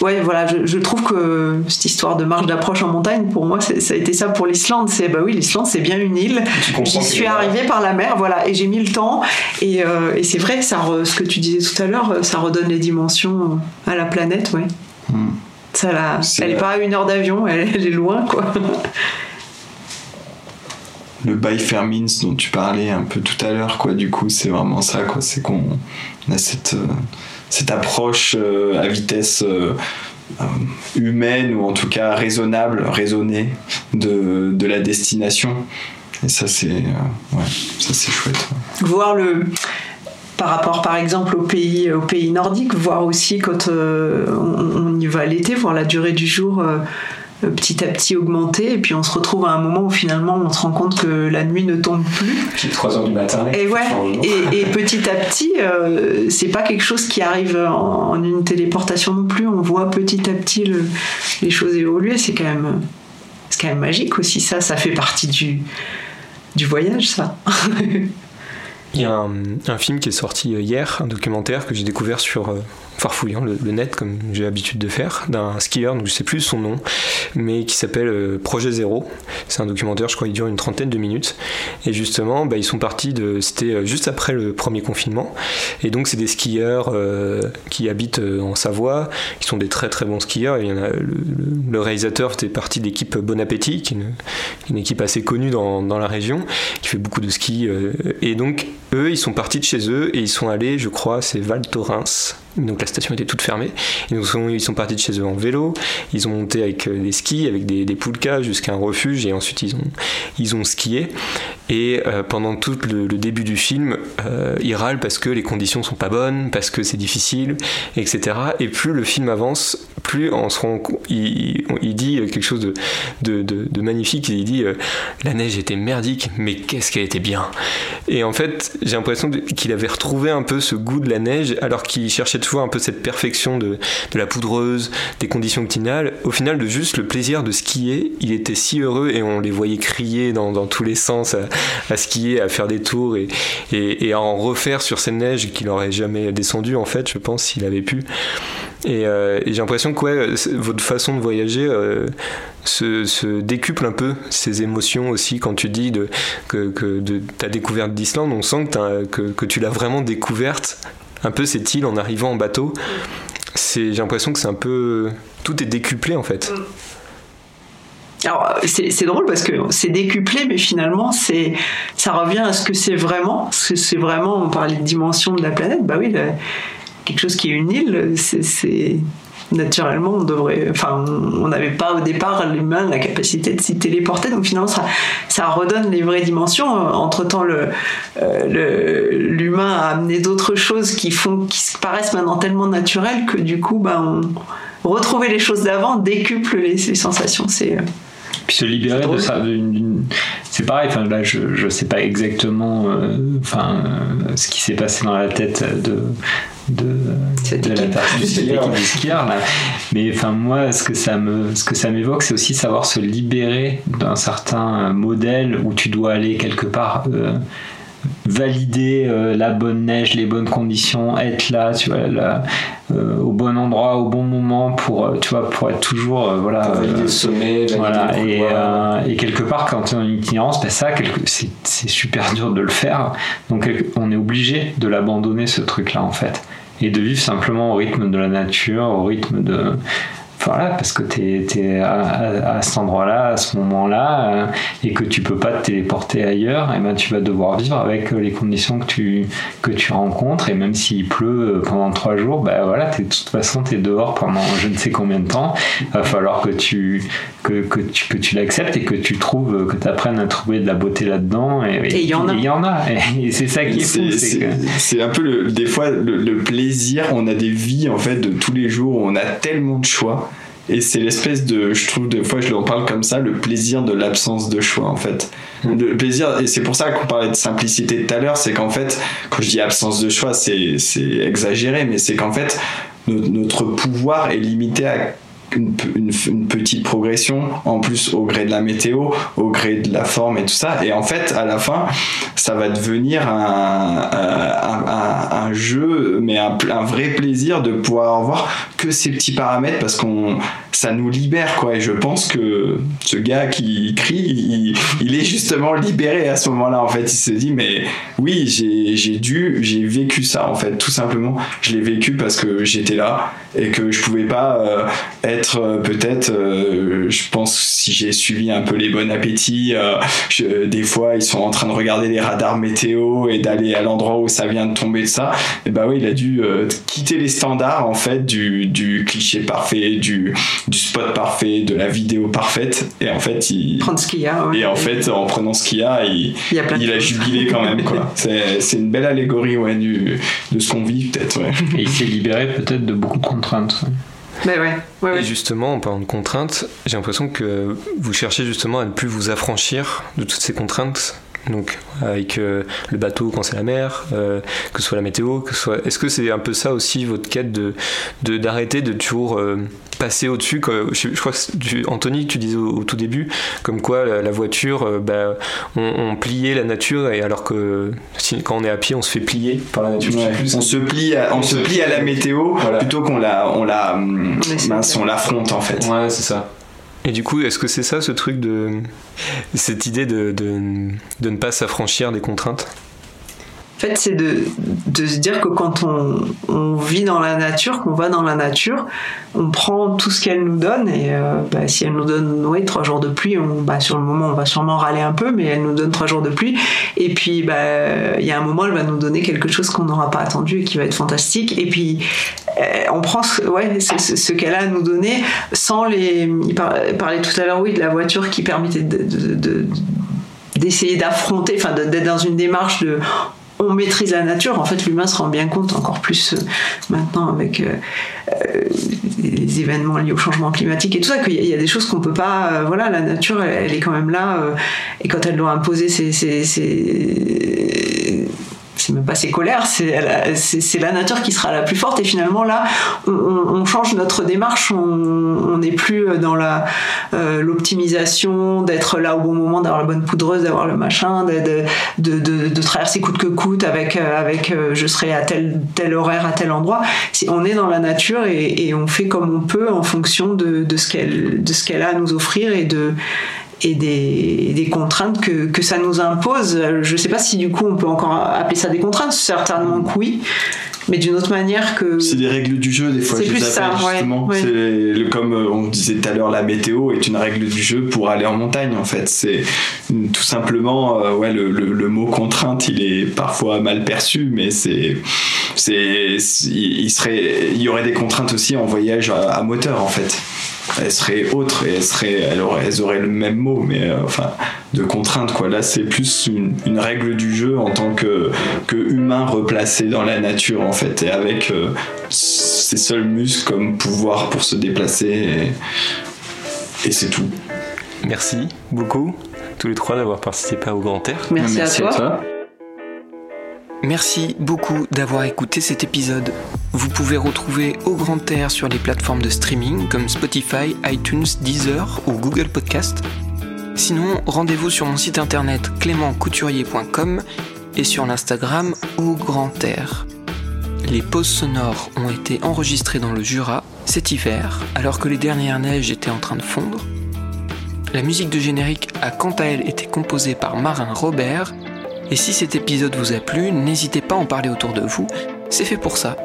ouais voilà je, trouve que cette histoire de marche d'approche en montagne pour moi ça a été ça pour l'Islande. C'est bah oui l'Islande c'est bien une île. J'y suis arrivé par la mer voilà et j'ai mis le temps. Et, euh, c'est vrai ça ce que tu disais tout à l'heure ça redonne les dimensions à la planète ouais. Hmm. ça la, elle est pas à une heure d'avion elle, elle est loin quoi le means dont tu parlais un peu tout à l'heure, quoi. Du coup, c'est vraiment ça, quoi. C'est qu'on a cette, euh, cette approche euh, à vitesse euh, humaine ou en tout cas raisonnable, raisonnée de, de la destination. Et ça, c'est c'est chouette. Voir le par rapport par exemple aux pays, aux pays nordiques, voir aussi quand on, y va l'été, voir la durée du jour petit à petit augmenter et puis on se retrouve à un moment où finalement on se rend compte que la nuit ne tombe plus. C'est 3 heures du matin. Et ouais, et, petit à petit, euh, c'est pas quelque chose qui arrive en, une téléportation non plus. On voit petit à petit les choses évoluer. C'est quand même, c'est quand même magique aussi. Ça, ça fait partie du du voyage, ça. (laughs) Il y a un, un, film qui est sorti hier, un documentaire que j'ai découvert sur euh, farfouillant le, net comme j'ai l'habitude de faire d'un skieur, donc je sais plus son nom, mais qui s'appelle euh, Projet Zéro. C'est un documentaire, je crois, il dure une trentaine de minutes. Et justement, bah, ils sont partis de, c'était euh, juste après le premier confinement. Et donc c'est des skieurs euh, qui habitent en Savoie, qui sont des très très bons skieurs. a le, réalisateur était parti de l'équipe Bon Appétit, qui est une, équipe assez connue dans, dans, la région, qui fait beaucoup de ski. et donc eux, ils sont partis de chez eux et ils sont allés, je crois, c'est Val Thorens donc la station était toute fermée. Ils sont partis de chez eux en vélo, ils ont monté avec euh, des skis, avec des, des poulkas jusqu'à un refuge et ensuite ils ont, ils ont skié. Et euh, pendant tout le, début du film, euh, ils râlent parce que les conditions sont pas bonnes, parce que c'est difficile, etc. Et plus le film avance, plus on se rend il, dit quelque chose de, magnifique. Il dit la neige était merdique, mais qu'est-ce qu'elle était bien. Et en fait, j'ai l'impression qu'il avait retrouvé un peu ce goût de la neige alors qu'il cherchait un peu cette perfection de, la poudreuse, des conditions optimales. Au final, de juste le plaisir de skier, il était si heureux et on les voyait crier dans, tous les sens à, skier, à faire des tours et, à en refaire sur cette neige qu'il n'aurait jamais descendu en fait, je pense, s'il avait pu. Et, euh, j'ai l'impression que ouais, votre façon de voyager euh, se, décuple un peu ces émotions aussi quand tu dis de, que, que de ta découverte d'Islande, on sent que tu l'as vraiment découverte un peu cette île en arrivant en bateau. J'ai l'impression que c'est un peu. Tout est décuplé en fait. Mm. Alors c'est, drôle parce que c'est décuplé, mais finalement ça revient à ce que c'est vraiment. Parce que c'est vraiment, on parlait de dimension de la planète, bah oui, quelque chose qui est une île, c'est naturellement, on devrait, enfin, on n'avait pas au départ l'humain la capacité de s'y téléporter, donc finalement ça, redonne les vraies dimensions. Entre temps, euh, l'humain a amené d'autres choses qui font, qui paraissent maintenant tellement naturelles que du coup, ben, on, retrouver les choses d'avant décuple les, sensations. Euh, puis se libérer de ça c'est pareil enfin là je je sais pas exactement euh, enfin ce qui s'est passé dans la tête de de, de la des skieurs là. mais enfin moi ce que ça me ce que ça m'évoque c'est aussi savoir se libérer d'un certain modèle où tu dois aller quelque part euh, valider euh, la bonne neige, les bonnes conditions, être là, tu vois, euh, au bon endroit, au bon moment pour, tu vois, pour être toujours, voilà, valider le sommet, voilà, et, et, quelque part quand tu es en itinérance, ben ça, c'est super (laughs) dur de le faire, donc on est obligé de l'abandonner ce truc-là en fait. Et de vivre simplement au rythme de la nature, au rythme de, voilà, parce que tu es, à, cet endroit-là, à ce moment-là, euh, et que tu peux pas te téléporter ailleurs, et ben tu vas devoir vivre avec euh, les conditions que tu, que tu rencontres, et même s'il pleut euh, pendant trois jours, ben voilà, de toute façon, tu es dehors pendant je ne sais combien de temps, il va falloir que tu, que, que tu, que tu l'acceptes et que tu trouves, que tu apprennes à trouver de la beauté là-dedans, et il y en a. Y en a. (laughs) Et c'est ça qui est fou. C'est un peu le, des fois le, le plaisir, on a des vies en fait de tous les jours, où on a tellement de choix et c'est l'espèce de, je trouve, des fois je leur parle comme ça, le plaisir de l'absence de choix en fait. Mm. Le plaisir, et c'est pour ça qu'on parlait de simplicité tout à l'heure, c'est qu'en fait, quand je dis absence de choix, c'est exagéré, mais c'est qu'en fait, notre pouvoir est limité à une, petite progression en plus au gré de la météo, au gré de la forme et tout ça. Et en fait, à la fin, ça va devenir un, un, jeu, mais un, vrai plaisir de pouvoir voir que ces petits paramètres parce qu'on ça nous libère quoi. Et je pense que ce gars qui crie, il, est justement libéré à ce moment-là. En fait, il se dit mais oui, j'ai dû, j'ai vécu ça en fait, tout simplement. Je l'ai vécu parce que j'étais là et que je pouvais pas euh, être être euh, peut-être, euh, je pense si j'ai suivi un peu les bons appétits, je, des fois ils sont en train de regarder les radars météo et d'aller à l'endroit où ça vient de tomber de ça. Et bah oui, il a dû quitter les standards en fait du, du cliché parfait, du, du spot parfait, de la vidéo parfaite. Et en fait, il prendre ce qu'il y a. Et en fait, en prenant ce qu'il y a, il, il, a, a jubilé quand même. quoi. (laughs) C'est une belle allégorie ouais, du, de ce qu'on vit peut-être. Ouais. Et il s'est libéré peut-être de beaucoup de contraintes. Mais ouais, ouais, Et justement, en parlant de contraintes, j'ai l'impression que vous cherchez justement à ne plus vous affranchir de toutes ces contraintes donc avec euh, le bateau quand c'est la mer, euh, que ce soit la météo, que ce soit. Est-ce que c'est un peu ça aussi votre quête de d'arrêter de, toujours euh, passer au-dessus je, crois que Anthony, tu disais au, tout début, comme quoi la, voiture, bah, on, pliait la nature et alors que quand on est à pied, on se fait plier par la nature. on se plie, à, on se plie à la météo plutôt qu'on la, on la, on l'affronte en fait. Ouais, c'est ça. Et du coup, est-ce que c'est ça ce truc de. cette idée de, ne pas s'affranchir des contraintes? En fait, c'est de, se dire que quand on, vit dans la nature, qu'on va dans la nature, on prend tout ce qu'elle nous donne. Et euh, bah, si elle nous donne oui, trois jours de pluie, bah, sur le moment, on va sûrement râler un peu, mais elle nous donne trois jours de pluie. Et puis, bah, il y a un moment, elle va nous donner quelque chose qu'on n'aura pas attendu et qui va être fantastique. Et puis, euh, on prend ce, ouais, qu'elle a à nous donner sans les. Il parlait tout à l'heure, oui, de la voiture qui permettait de, de d'essayer d'affronter, enfin d'être dans une démarche de on maîtrise la nature, en fait, l'humain se rend bien compte encore plus euh, maintenant avec euh, euh, les événements liés au changement climatique et tout ça, qu'il y, a des choses qu'on peut pas. voilà, la nature, elle, est quand même là, et quand elle doit imposer ses, c'est même pas ses colères, c'est la nature qui sera la plus forte. Et finalement, là, on, change notre démarche. On n'est plus dans la euh, l'optimisation, d'être là au bon moment, d'avoir la bonne poudreuse, d'avoir le machin, de, de, traverser coûte que coûte avec, euh, avec euh, je serai à tel, tel horaire, à tel endroit. On est dans la nature et, et on fait comme on peut en fonction de, de ce qu'elle a à nous offrir et de et des, des contraintes que, que, ça nous impose. Je ne sais pas si du coup on peut encore appeler ça des contraintes, certainement que oui, mais d'une autre manière que. C'est des règles du jeu des fois. C'est plus ça, justement. comme euh, on disait tout à l'heure, la météo est une règle du jeu pour aller en montagne en fait. C'est tout simplement, euh, ouais, le, le, mot contrainte, il est parfois mal perçu, mais c'est, c'est, il serait, il y aurait des contraintes aussi en voyage à moteur en fait elles seraient autres et elles, seraient, elles, auraient, le même mot, mais euh, enfin, de contrainte, quoi. Là, c'est plus une, règle du jeu en tant que, que, humain replacé dans la nature, en fait, et avec euh, ses seuls muscles comme pouvoir pour se déplacer, et, c'est tout. Merci beaucoup, tous les trois, d'avoir participé au Grand Air. Merci, À toi. Merci beaucoup d'avoir écouté cet épisode. Vous pouvez retrouver Au Grand Air sur les plateformes de streaming comme Spotify, iTunes, Deezer ou Google Podcast. Sinon, rendez-vous sur mon site internet clémentcouturier.com et sur l'Instagram Au Grand Air. Les pauses sonores ont été enregistrées dans le Jura cet hiver, alors que les dernières neiges étaient en train de fondre. La musique de générique a quant à elle été composée par Marin Robert et si cet épisode vous a plu, n'hésitez pas à en parler autour de vous, c'est fait pour ça.